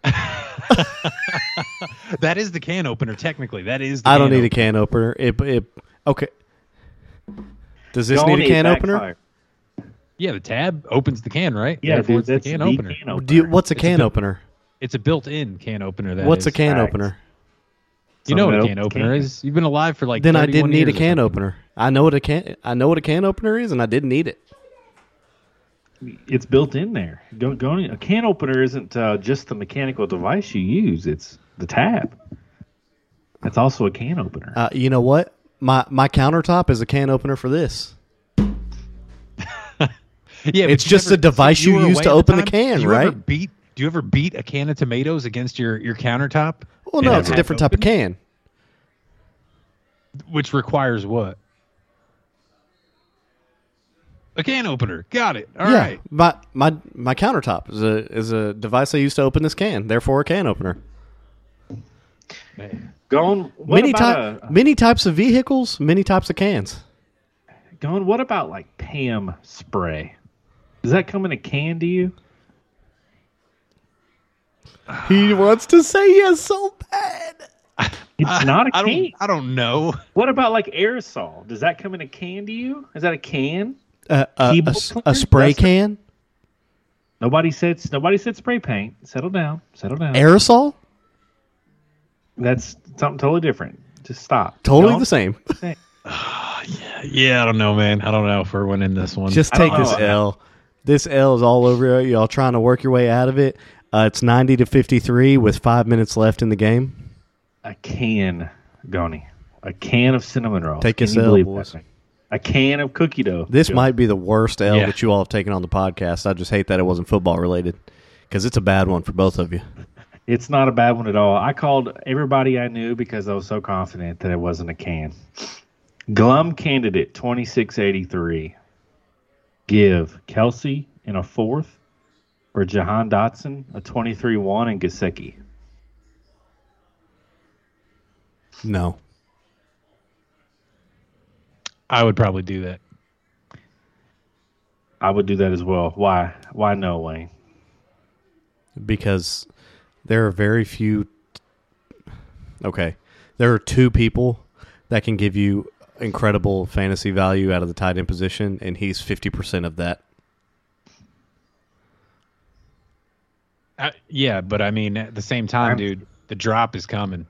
that is the can opener, technically. That is. The I don't can need a can opener. It, it okay. Does this Joni, need a can opener? backfire. Yeah, the tab opens the can, right? Yeah, Therefore, dude, it's the that's can the opener. can opener. Do you, what's a It's a can bit- opener? It's a built-in can opener. That What's a can Facts. opener? You know what a can opener can. is. You've been alive for like. Then I 31 didn't need a can opener. I know what a can. I know what a can opener is, and I didn't need it. It's built in there. Go, go, a can opener isn't uh, just the mechanical device you use; it's the tab. That's also a can opener. Uh, you know what? My my countertop is a can opener for this. Yeah, It's just never- a device you were use to open the time? can, Do right? beat? Do you ever beat a can of tomatoes against your your countertop? Well, no, it's a it different type of can. Which requires what? A can opener. Got it. All yeah, right. my my my countertop is a is a device I use to open this can. Therefore, a can opener. Going what many about type, a, uh, many types of vehicles, many types of cans. going? What about like Pam spray? Does that come in a can to you? He wants to say yes so bad. It's not a I can. don't. I don't know. What about like aerosol? Does that come in a can to you? Is that a can? Uh, a, Keyboard s- a cleaner? spray can, Nobody said nobody said spray paint. Settle down. Settle down. aerosol, That's something totally different. Just stop. totally Don't the same. say- Yeah, I don't know, man. I don't know if we're winning this one. Just take this know. L. This L is all over y'all trying to work your way out of it. Uh, it's ninety to fifty three with five minutes left in the game. A can, Goni. A can of cinnamon rolls. Take Can us you L, believe boys. that? A can of cookie dough. This Joe. might be the worst L Yeah. that you all have taken on the podcast. I just hate that it wasn't football related because it's a bad one for both of you. It's not a bad one at all. I called everybody I knew because I was so confident that it wasn't a can. Glum candidate 2683. Give Kelce in a fourth or Jahan Dotson a 23 1 and Gesicki. No, I would probably do that. I would do that as well. Why? Why no, Wayne? because there are very few. Okay, there are two people that can give you incredible fantasy value out of the tight end position, and he's fifty percent of that. Uh, yeah, but I mean, at the same time, I'm- dude, the drop is coming.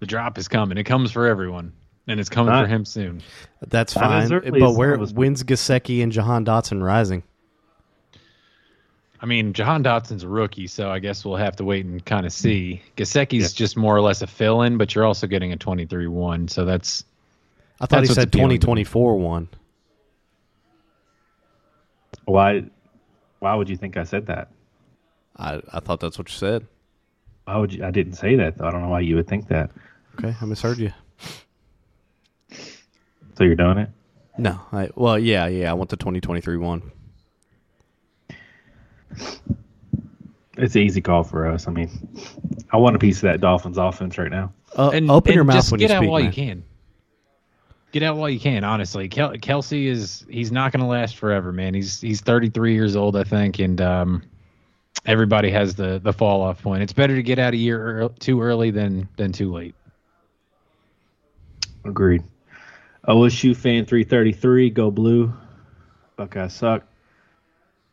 The drop is coming. It comes for everyone, and it's coming Not- for him soon. That's fine, early but where some of us- when's Gesicki and Jahan Dotson rising? I mean, Jahan Dotson's a rookie, so I guess we'll have to wait and kind of see. Gesicki's Yeah. just more or less a fill-in, but you're also getting a 23-1, so that's I thought That's he said appealing to me. twenty twenty four one. Why? Why would you think I said that? I, I thought that's what you said. Why would you? I didn't say that. Though. I don't know why you would think that. Okay, I misheard you. So you're doing it. No, I well, yeah, yeah. I want the 2023 one. It's an easy call for us. I mean, I want a piece of that Dolphins offense right now. Uh, and open and your mouth just when get you out speak. while man. you can. Get out while you can. Honestly, Kel- Kelce is he's not going to last forever, man. He's he's 33 years old, I think, and um, everybody has the the fall off point. It's better to get out a year ear- too early than than too late. Agreed. OSU fan 333, go blue. Buckeyes suck.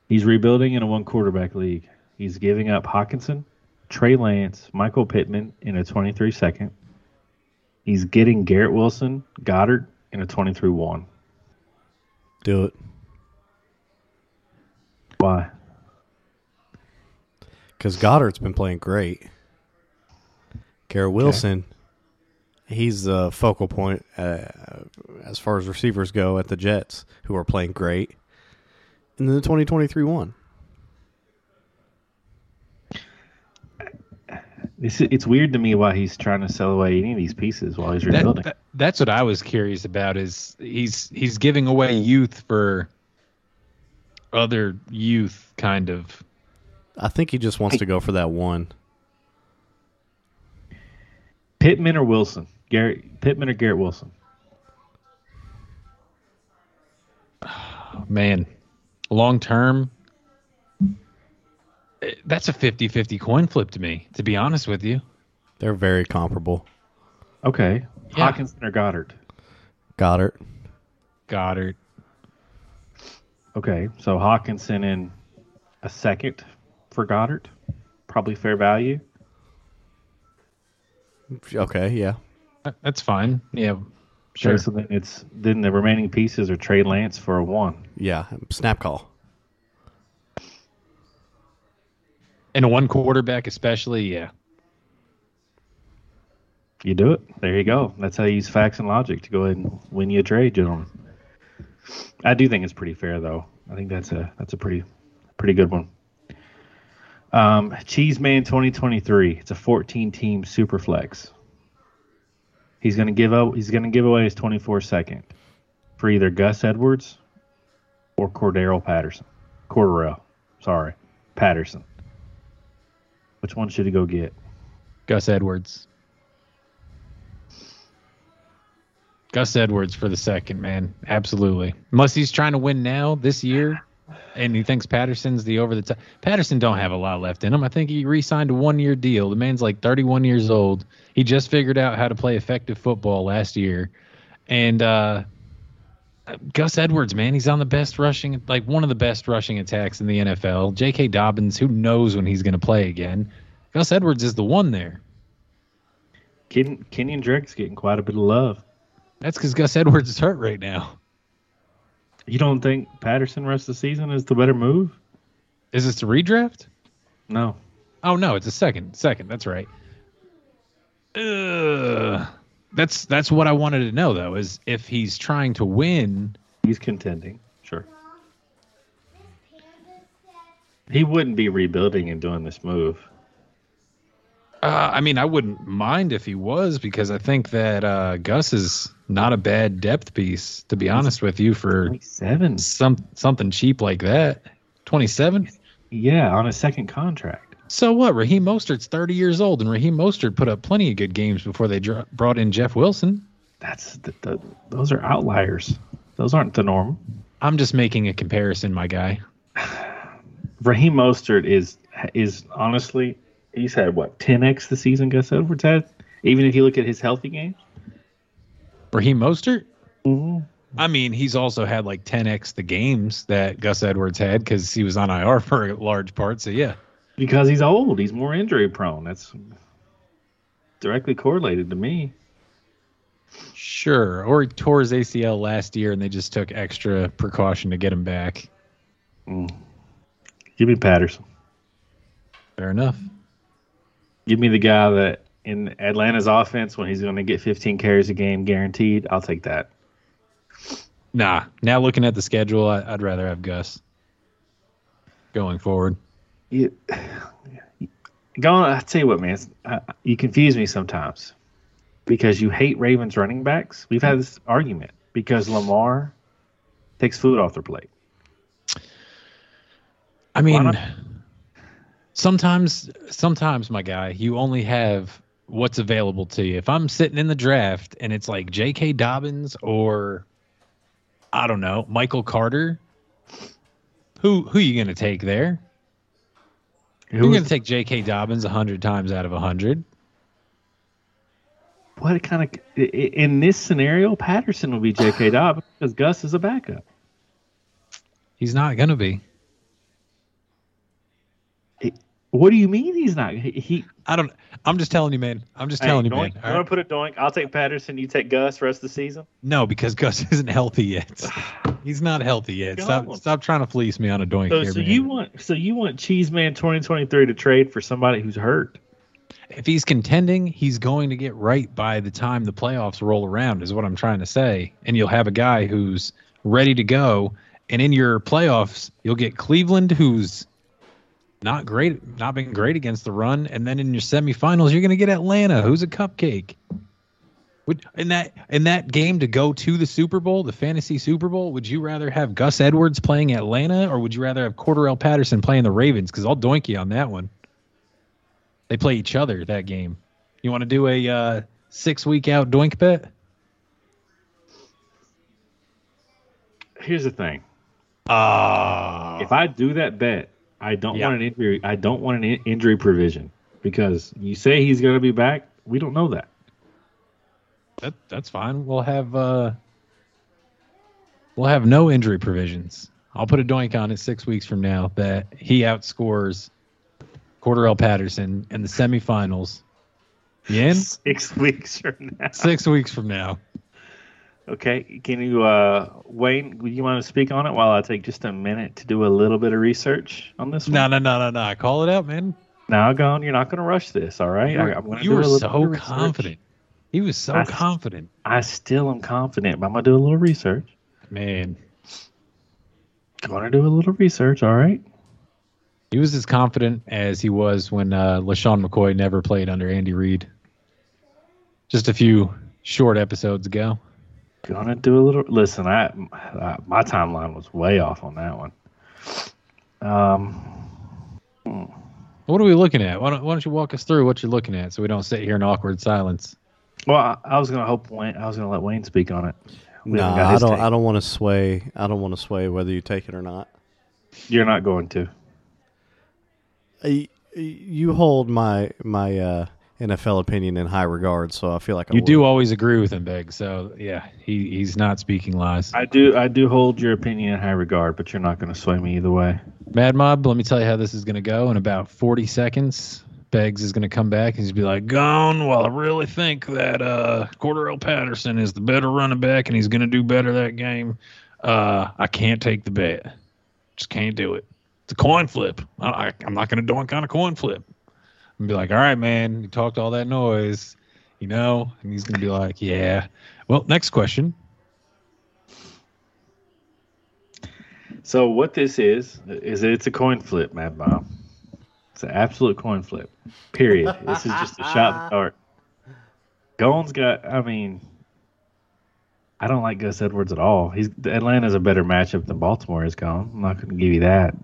He's rebuilding in a one quarterback league. He's giving up Hockenson, Trey Lance, Michael Pittman in a 23 second. He's getting Garrett Wilson, Goedert in a 23 1. Do it Why? because Goedert's been playing great. Garrett Wilson, he's the focal point uh, as far as receivers go at the Jets, who are playing great. And then the 2023 one. It's, it's weird to me why he's trying to sell away any of these pieces while he's That, rebuilding. that- that's what I was curious about. Is he's he's giving away youth for other youth, kind of. I think he just wants to go for that one. Pittman or Wilson? Garrett Pittman or Garrett Wilson? man, long term, eh, that's a 50 50 coin flip to me, to be honest with you. They're very comparable. Okay. Yeah. Hockenson or Goedert? Goedert. Goedert. Okay, so Hockenson in a second for Goedert, probably fair value. Okay, yeah. That- That's fine. Yeah. Sure. Sure. So then it's then the remaining pieces are Trey Lance for a one. Yeah. Snap call. And a one quarterback, especially, yeah. You do it. There you go. That's how you use facts and logic to go ahead and win you a trade, gentlemen. I do think it's pretty fair though. I think that's a that's a pretty pretty good one. Um, Cheeseman 2023. It's a 14 team super flex. He's gonna give up. He's gonna give away his 24 second for either Gus Edwards or Cordarrelle Patterson. Cordarrelle, sorry, Patterson. Which one should he go get? Gus Edwards. Gus Edwards for the second, man. Absolutely. Unless he's trying to win now this year and he thinks Patterson's the over the top. Patterson don't have a lot left in him. I think he re-signed a one-year deal. The man's like 31 years old. He just figured out how to play effective football last year. And uh Gus Edwards, man, he's on the best rushing, like one of the best rushing attacks in the NFL. J.K. Dobbins, who knows when he's going to play again? Gus Edwards is the one there. Ken, Kenyan Drake's getting quite a bit of love. That's because Gus Edwards is hurt right now. You don't think Patterson rest of the season is the better move? Is this a redraft? No. Oh no, it's a second. Second, that's right. Ugh. That's that's what I wanted to know though, is if he's trying to win. He's contending. Sure. He wouldn't be rebuilding and doing this move. Uh, I mean, I wouldn't mind if he was because I think that uh, Gus is not a bad depth piece. To be honest with you, for 27. some something cheap like that, twenty seven. Yeah, on a second contract. So what? Raheem Mostert's thirty years old, and Raheem Mostert put up plenty of good games before they dr- brought in Jeff Wilson. That's the, the, those are outliers. Those aren't the norm. I'm just making a comparison, my guy. Raheem Mostert is is honestly he's had what 10x the season Gus Edwards had. Even if you look at his healthy games. Raheem Mostert. Mm-hmm. I mean, he's also had like 10x the games that Gus Edwards had because he was on IR for a large part. So yeah, Because he's old, he's more injury prone. That's directly correlated to me. sure. Or he tore his ACL last year, and they just took extra precaution to get him back. Give me Patterson. Fair enough. Give me the guy that in Atlanta's offense when he's going to get 15 carries a game guaranteed. I'll take that. Nah. Now looking at the schedule, I, I'd rather have Gus. going forward. You, go on. I tell you what, man. Uh, you confuse me sometimes because you hate Ravens running backs. We've had this argument because Lamar takes food off their plate. I mean, sometimes, sometimes, my guy, you only have what's available to you. If I'm sitting in the draft and it's like J.K. Dobbins or I don't know Michael Carter, who who you gonna take there? You're gonna take J.K. Dobbins hundred times out of hundred. what kind of in this scenario? Patterson will be J.K. Dobbins because Gus is a backup. He's not gonna be. What do you mean he's not? He, he I don't. I'm just telling you, man. I'm just telling you, man. doink, all I'm gonna right? put a doink. I'll take Patterson. You take Gus. Rest of the season. No, because Gus isn't healthy yet. He's not healthy yet. Go Stop, on. stop trying to fleece me on a doink So, here, so you want so you want Cheeseman 2023 to trade for somebody who's hurt? if he's contending, he's going to get right by the time the playoffs roll around, is what I'm trying to say. And you'll have a guy who's ready to go. And in your playoffs, you'll get Cleveland, who's not great, not been great against the run. And then in your semifinals, you're going to get Atlanta, who's a cupcake. Would in that in that game to go to the Super Bowl, the fantasy Super Bowl, would you rather have Gus Edwards playing Atlanta, or would you rather have Cordarrelle Patterson playing the Ravens? Because I'll doink you on that one. They play each other that game. You want to do a uh, six week out doink bet? Here's the thing. Ah, If I do that bet, I don't Yeah. want an injury. I don't want an in- injury provision because you say he's going to be back. We don't know that. that, that's fine. We'll have uh, we'll have no injury provisions. I'll put a doink on it six weeks from now that he outscores Cordarrelle Patterson in the semifinals. You in? Six weeks from now. Six weeks from now. Okay. Can you, uh, Wayne? Would you want to speak on it while I take just a minute to do a little bit of research on this one? No, no, no, no, no. Call it out, man. Now, gone. You're not going to rush this. All right. You I- gonna you were a little bit so confident. He was so I- confident, I still am confident, but I'm going to do a little research. man. Going to do a little research. All right. He was as confident as he was when uh, LeSean McCoy never played under Andy Reid. Just a few short episodes ago. Gonna do a little. Listen, I, I my timeline was way off on that one. Um, What are we looking at? Why don't, why don't you walk us through what you're looking at so we don't sit here in awkward silence? well, I, I was gonna hope Wayne. I was gonna let Wayne speak on it. We No, haven't I don't. take. I don't want to sway. I don't want to sway whether you take it or not. You're not going to. Y- You hold my my uh, NFL opinion in high regard, so I feel like I You would. do always agree with him, Big. So yeah, he, he's not speaking lies. I do. I do hold your opinion in high regard, but you're not going to sway me either way. Mad Mob, let me tell you how this is going to go. In about 40 seconds, Beggs is going to come back and he's be like, Gone. Well, I really think that uh, Cordarrelle Patterson is the better running back and he's going to do better that game. Uh, I can't take the bet. Just can't do it. It's a coin flip. I, I, I'm not going to doink on a coin flip. And be like, All right, man, you talked all that noise, you know? And he's going to be like, Yeah. Well, next question. So what this is is it's a coin flip, Mad Bob. It's an absolute coin flip. Period. this is just a shot in the dark. Gone's got. I mean, I don't like Gus Edwards at all. He's Atlanta's a better matchup than Baltimore is. Gone. I'm not going to give you that.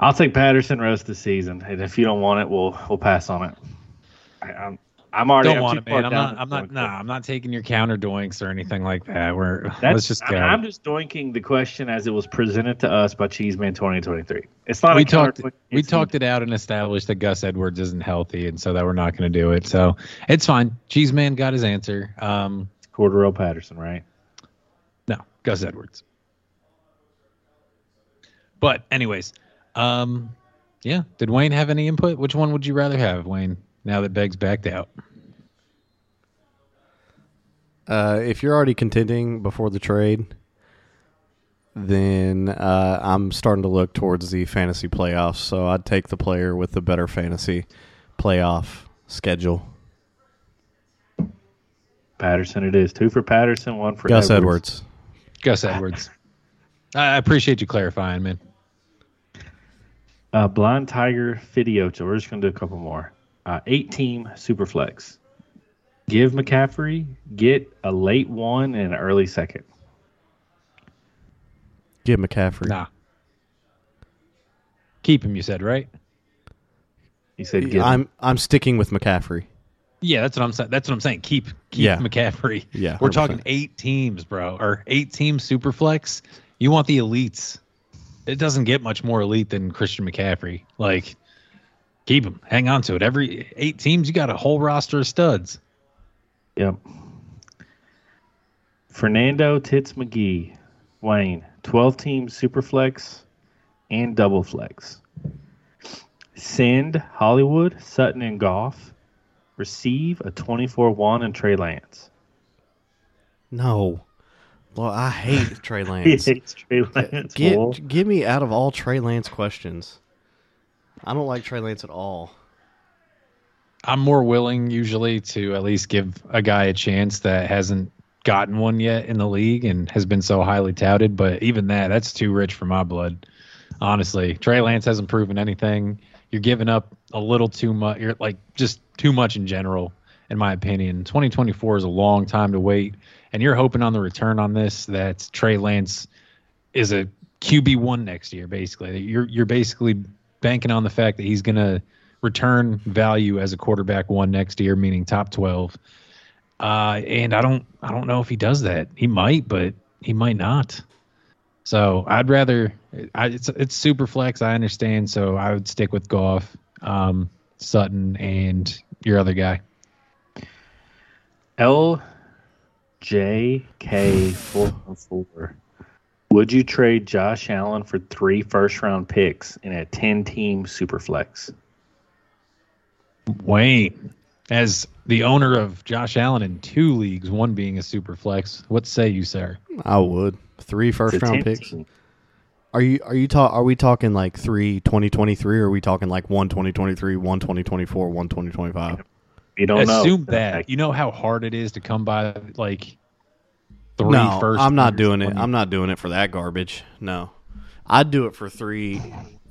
I'll take Patterson rest of the season, and if you don't want it, we'll we'll pass on it. I, I'm I'm already Don't I'm want it, man. I'm not. I'm not. Nah. I'm not taking your counter doinks or anything like that. We're That's, let's just go. I, am just doinking the question as it was presented to us by Cheeseman 2023. It's not we a talked. counter- We talked it out and established that Gus Edwards isn't healthy, and so that we're not going to do it. So it's fine. Cheese Man got his answer. Um, Cordarrelle Patterson, right? no, Gus Edwards. But anyways, um, yeah. Did Wayne have any input? Which one would you rather have, Wayne? Now that Beggs backed out. Uh, if you're already contending before the trade, then uh, I'm starting to look towards the fantasy playoffs. So I'd take the player with the better fantasy playoff schedule. Patterson, it is two for Patterson, one for Gus Edwards. Gus Edwards. I I appreciate you clarifying, man. Uh, Blind Tiger Fidiocha. We're just going to do a couple more. Uh, eight team Superflex. Give McCaffrey, get a late one and an early second. Give McCaffrey. Nah. Keep him, you said, right? He said, give I'm I'm sticking with McCaffrey. Yeah, that's what I'm saying. That's what I'm saying. Keep keep Yeah. McCaffrey. Yeah, We're talking eight teams, bro, or eight team super flex. You want the elites. It doesn't get much more elite than Christian McCaffrey. Like, keep him. Hang on to it. Every eight teams, you got a whole roster of studs. Yep. Fernando Tits McGee, Wayne, 12 team Superflex and Double Flex. Send Hollywood, Sutton, and Goff. Receive a 24 1 and Trey Lance. No. Well, I hate Trey He Lance. hates Trey Lance. Get Bull. give me out of all Trey Lance questions. I don't like Trey Lance at all. I'm more willing usually to at least give a guy a chance that hasn't gotten one yet in the league and has been so highly touted. But even that, that's too rich for my blood. Honestly, Trey Lance hasn't proven anything. You're giving up a little too much. You're like just too much in general, in my opinion. 2024 is a long time to wait, and you're hoping on the return on this that Trey Lance is a QB one next year. Basically, you're you're basically banking on the fact that he's gonna return value as a quarterback one next year, meaning top twelve. Uh, and I don't I don't know if he does that. He might, but he might not. So I'd rather I, it's it's super flex. I understand. So I would stick with Goff, um, Sutton, and your other guy. L J K 414. Would you trade Josh Allen for three first round picks in a 10 team Superflex? Wayne, as the owner of Josh Allen in two leagues, one being a super flex. What say you, sir? I would. Three It's first a round picks. team. Are you are you talk are we talking like three 2023 or are we talking like one 2023, one 2024, one 2025? You don't know. Assume that. You know how hard it is to come by like three no, first I'm not doing it. I'm not doing it for that garbage. No. I'd do it for 3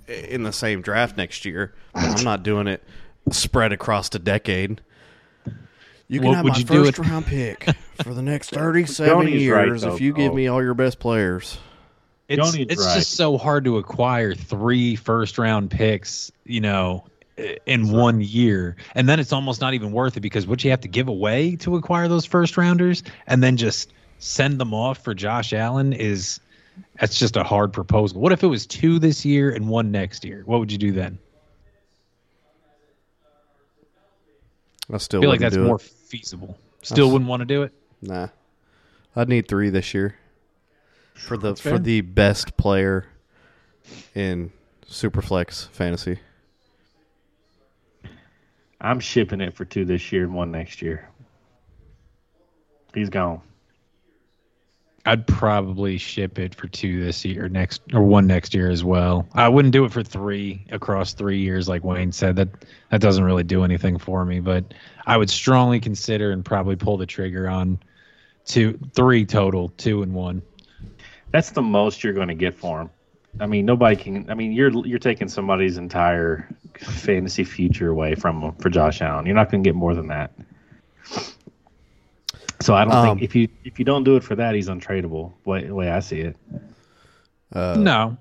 in the same draft next year. But I'm not doing it spread across the decade. You can What have would my first round pick for the next 37 Tony's right, years though, if you give me all your best players. It's Johnny's it's right. just so hard to acquire three first round picks, you know, in one year. And then it's almost not even worth it because what you have to give away to acquire those first rounders and then just send them off for Josh Allen is that's just a hard proposal. What if it was two this year and one next year? What would you do then? I still I feel like that's more it. feasible. Still That's- wouldn't want to do it. Nah. I'd need 3 this year. For the for the best player in Superflex fantasy. I'm shipping it for two this year and one next year. He's gone. I'd probably ship it for two this year, next or one next year as well. I wouldn't do it for three across three years, like Wayne said. That that doesn't really do anything for me. But I would strongly consider and probably pull the trigger on two, three total, two and one. That's the most you're going to get for him. I mean, nobody can. I mean, you're you're taking somebody's entire fantasy future away from him for Josh Allen. You're not going to get more than that. So I don't Um, think if you if you don't do it for that, he's untradeable. Way the way I see it. Uh, no,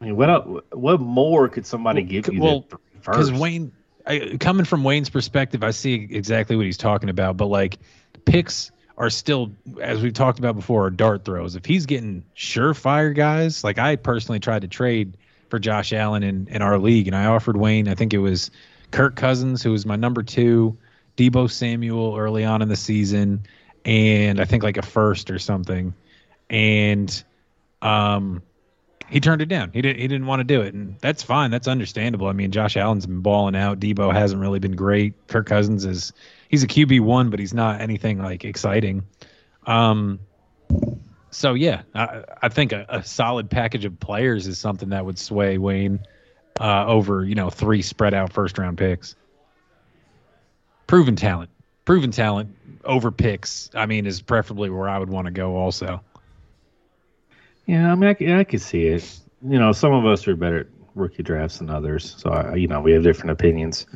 I mean, what what more could somebody give you? well, because? Wayne, I, coming from Wayne's perspective, I see exactly what he's talking about. But like picks are still, as we've talked about before, dart throws. If he's getting surefire guys, like I personally tried to trade for Josh Allen in in our league, and I offered Wayne, I think it was Kirk Cousins, who was my number two, Deebo Samuel early on in the season, and I think like a first or something, and um he turned it down. He didn't. He didn't want to do it, and that's fine. That's understandable. I mean, Josh Allen's been balling out. Deebo hasn't really been great. Kirk Cousins is he's a QB one, but he's not anything like exciting. Um, so yeah, I, I think a, a solid package of players is something that would sway Wayne uh, over you know three spread out first round picks. Proven talent, proven talent over picks. I mean, is preferably where I would want to go. Also, Yeah, I mean, I could see it. You know, some of us are better at rookie drafts than others. So, I, you know, we have different opinions.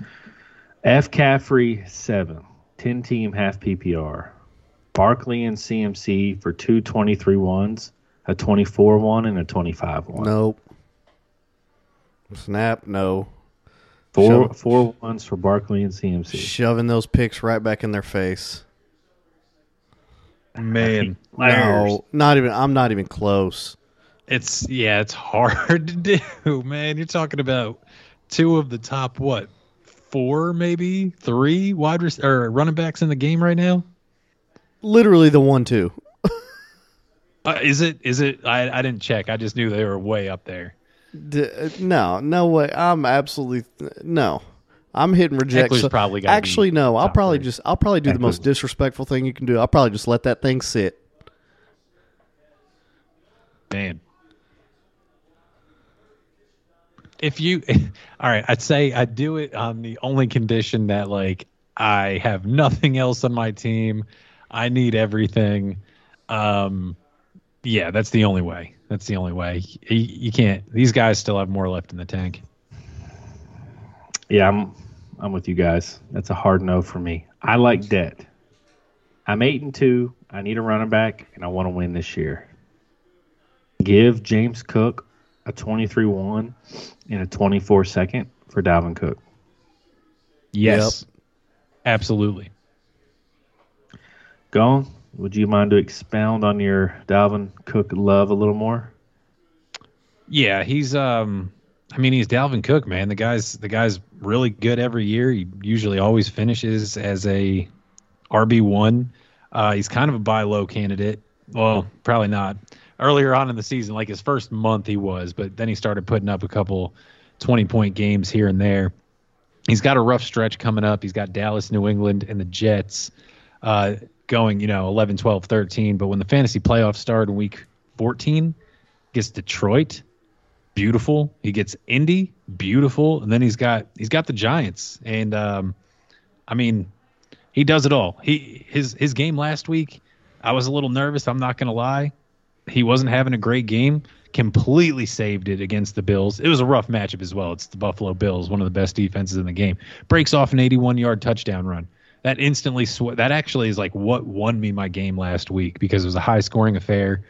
F. Caffrey, seven. 10 team half PPR. Barkley and CMC for two 23 ones, a 24 one, and a 25 one. Nope. Snap, no. Four, Shove- four ones for Barkley and CMC. Shoving those picks right back in their face. Man, No, not even. I'm not even close. it's yeah, it's hard to do, man. You're talking about two of the top what, four maybe three wide rec- or running backs in the game right now. Literally the one two. Uh, is it? Is it? I I didn't check. I just knew they were way up there. D- no, no way. I'm absolutely no. I'm hitting reject. So- probably actually no. I'll probably three. just I'll probably do the most disrespectful thing you can do. I'll probably just let that thing sit. Man. If you all right, I'd say I'd do it on the only condition that like I have nothing else on my team. I need everything. Um yeah, that's the only way. That's the only way. You, you can't these guys still have more left in the tank. Yeah, I'm I'm with you guys. That's a hard no for me. I like debt. I'm eight and two. I need a running back, and I want to win this year. Give James Cook a 23-1 and a 24 second for Dalvin Cook. Yes. Absolutely. Gone. Would you mind to expound on your Dalvin Cook love a little more? Yeah, he's um I mean he's Dalvin Cook, man. The guy's the guy's really good every year. He usually always finishes as a RB one. Uh, he's kind of a buy low candidate. Well, probably not. Earlier on in the season, like his first month, he was, but then he started putting up a couple twenty point games here and there. He's got a rough stretch coming up. He's got Dallas, New England, and the Jets uh, going, you know, 11, 12, 13. But when the fantasy playoffs start in week 14, gets Detroit, beautiful. He gets Indy, beautiful, and then he's got he's got the Giants. And um, I mean, he does it all. He his his game last week, I was a little nervous. I'm not gonna lie. He wasn't having a great game. Completely saved it against the Bills. It was a rough matchup as well. It's the Buffalo Bills, one of the best defenses in the game. Breaks off an 81 yard touchdown run. That instantly sw- that actually is like what won me my game last week because it was a high scoring affair.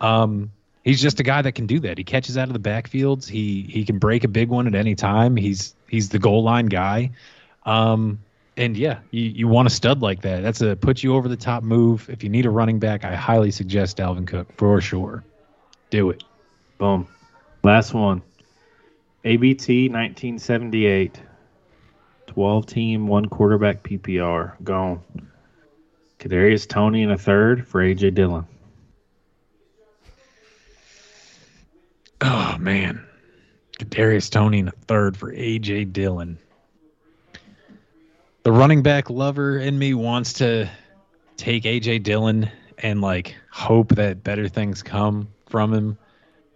Um, he's just a guy that can do that. He catches out of the backfields. He he can break a big one at any time. He's he's the goal line guy. Um, and yeah, you, you want a stud like that. That's a put you over the top move. If you need a running back, I highly suggest Dalvin Cook for sure. Do it. Boom. Last one. ABT 1978. 12 team, one quarterback PPR. Gone. Kadarius Toney in a third for AJ Dillon. Oh man, Darius Toney in a third for AJ Dillon. The running back lover in me wants to take AJ Dillon and like hope that better things come from him,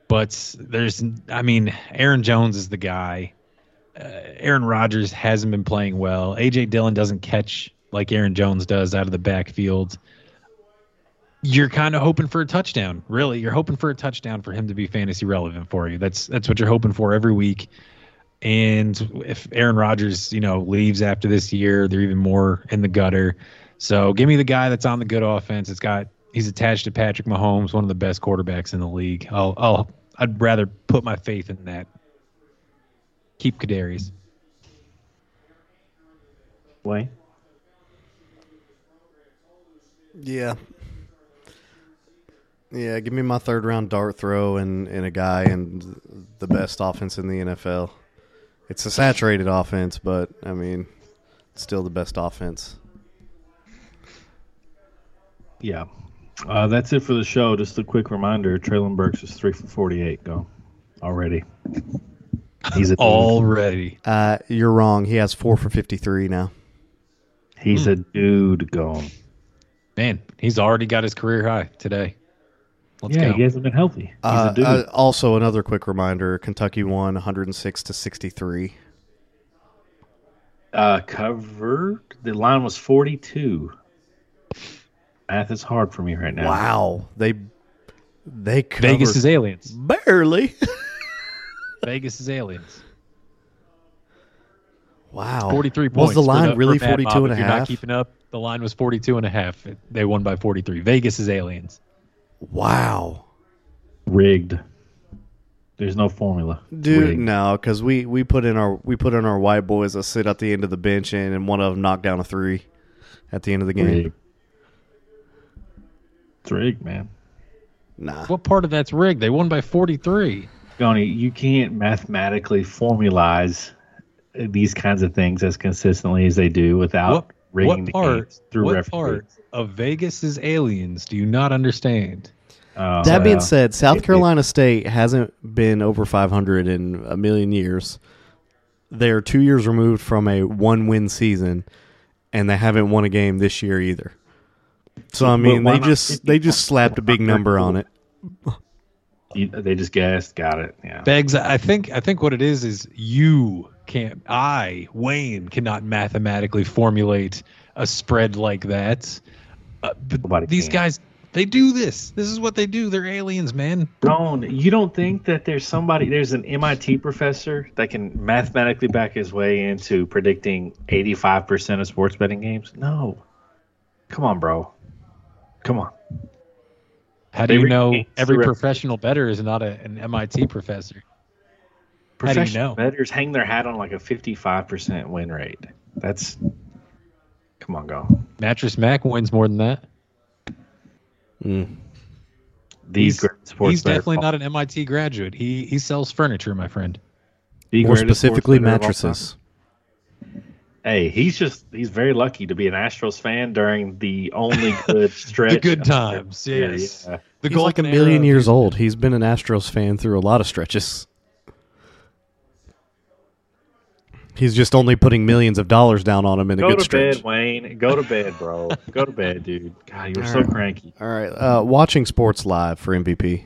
but there's, I mean, Aaron Jones is the guy. Uh, Aaron Rodgers hasn't been playing well. AJ Dillon doesn't catch like Aaron Jones does out of the backfield you're kind of hoping for a touchdown. Really, you're hoping for a touchdown for him to be fantasy relevant for you. That's that's what you're hoping for every week. And if Aaron Rodgers, you know, leaves after this year, they're even more in the gutter. So give me the guy that's on the good offense. It's got he's attached to Patrick Mahomes, one of the best quarterbacks in the league. I'll I'll I'd rather put my faith in that. Keep Kadarius. Wayne? Yeah. Yeah, give me my third round dart throw and, and a guy and the best offense in the NFL. It's a saturated offense, but I mean, it's still the best offense. Yeah. Uh, that's it for the show. Just a quick reminder Treylon Burks is 3 for 48. Go. Already. He's a Already. Uh, you're wrong. He has four for 53 now. He's a dude going. Man, he's already got his career high today. Let's yeah, go. he hasn't been healthy. He's Uh, a dude. uh, also, another quick reminder Kentucky won 106 to 63. Uh, covered. The line was 42. Math is hard for me right now. Wow. They they covered Vegas is aliens. barely. Vegas is aliens. Wow. 43 points. Was the line for really Mad 42 Mob. and a If you're not keeping up, the line was 42 and a half. They won by 43. Vegas is aliens. Wow. Rigged. There's no formula. Dude, Rigged. no, because we, we put in our we put in our white boys to sit at the end of the bench and, and one of them knocked down a three at the end of the game. Rigged. It's rigged, man. Nah. What part of that's rigged? They won by 43. Goni, you can't mathematically formalize these kinds of things as consistently as they do without What, rigging what the part? games through What referees. part of Vegas is aliens? Do you not understand? Oh, That being well, said, South it- it- Carolina State hasn't been over 500 in a million years. They're two years removed from a one win season, and they haven't won a game this year either. So I mean, they not just 50? they just slapped a big number on it. you- they just guessed, got it. Yeah. Begs, I think I think what it is is you can't I, Wayne, cannot mathematically formulate a spread like that. Uh, but Nobody these can. guys they do this. This is what they do. They're aliens, man. Don't you don't think that there's somebody there's an MIT professor that can mathematically back his way into predicting 85% of sports betting games? No. Come on, bro. Come on. How do They you know every professional better is not a, an MIT professor? How do you know? bettors hang their hat on like a 55% win rate. That's Come on, go. Mattress Mac wins more than that. Mm. These He's, great he's definitely not an MIT graduate. He he sells furniture, my friend. the More specifically, better of all mattresses. Hey, he's just he's very lucky to be an Astros fan during the only good stretch. The good of- times, yes. yeah. The He's like a million era. years old. He's been an Astros fan through a lot of stretches. He's just only putting millions of dollars down on him in a good street. Go good to stretch. bed, Wayne. Go to bed, bro. Go to bed, dude. God, you're All so right. cranky. All right, uh, watching sports live for MVP.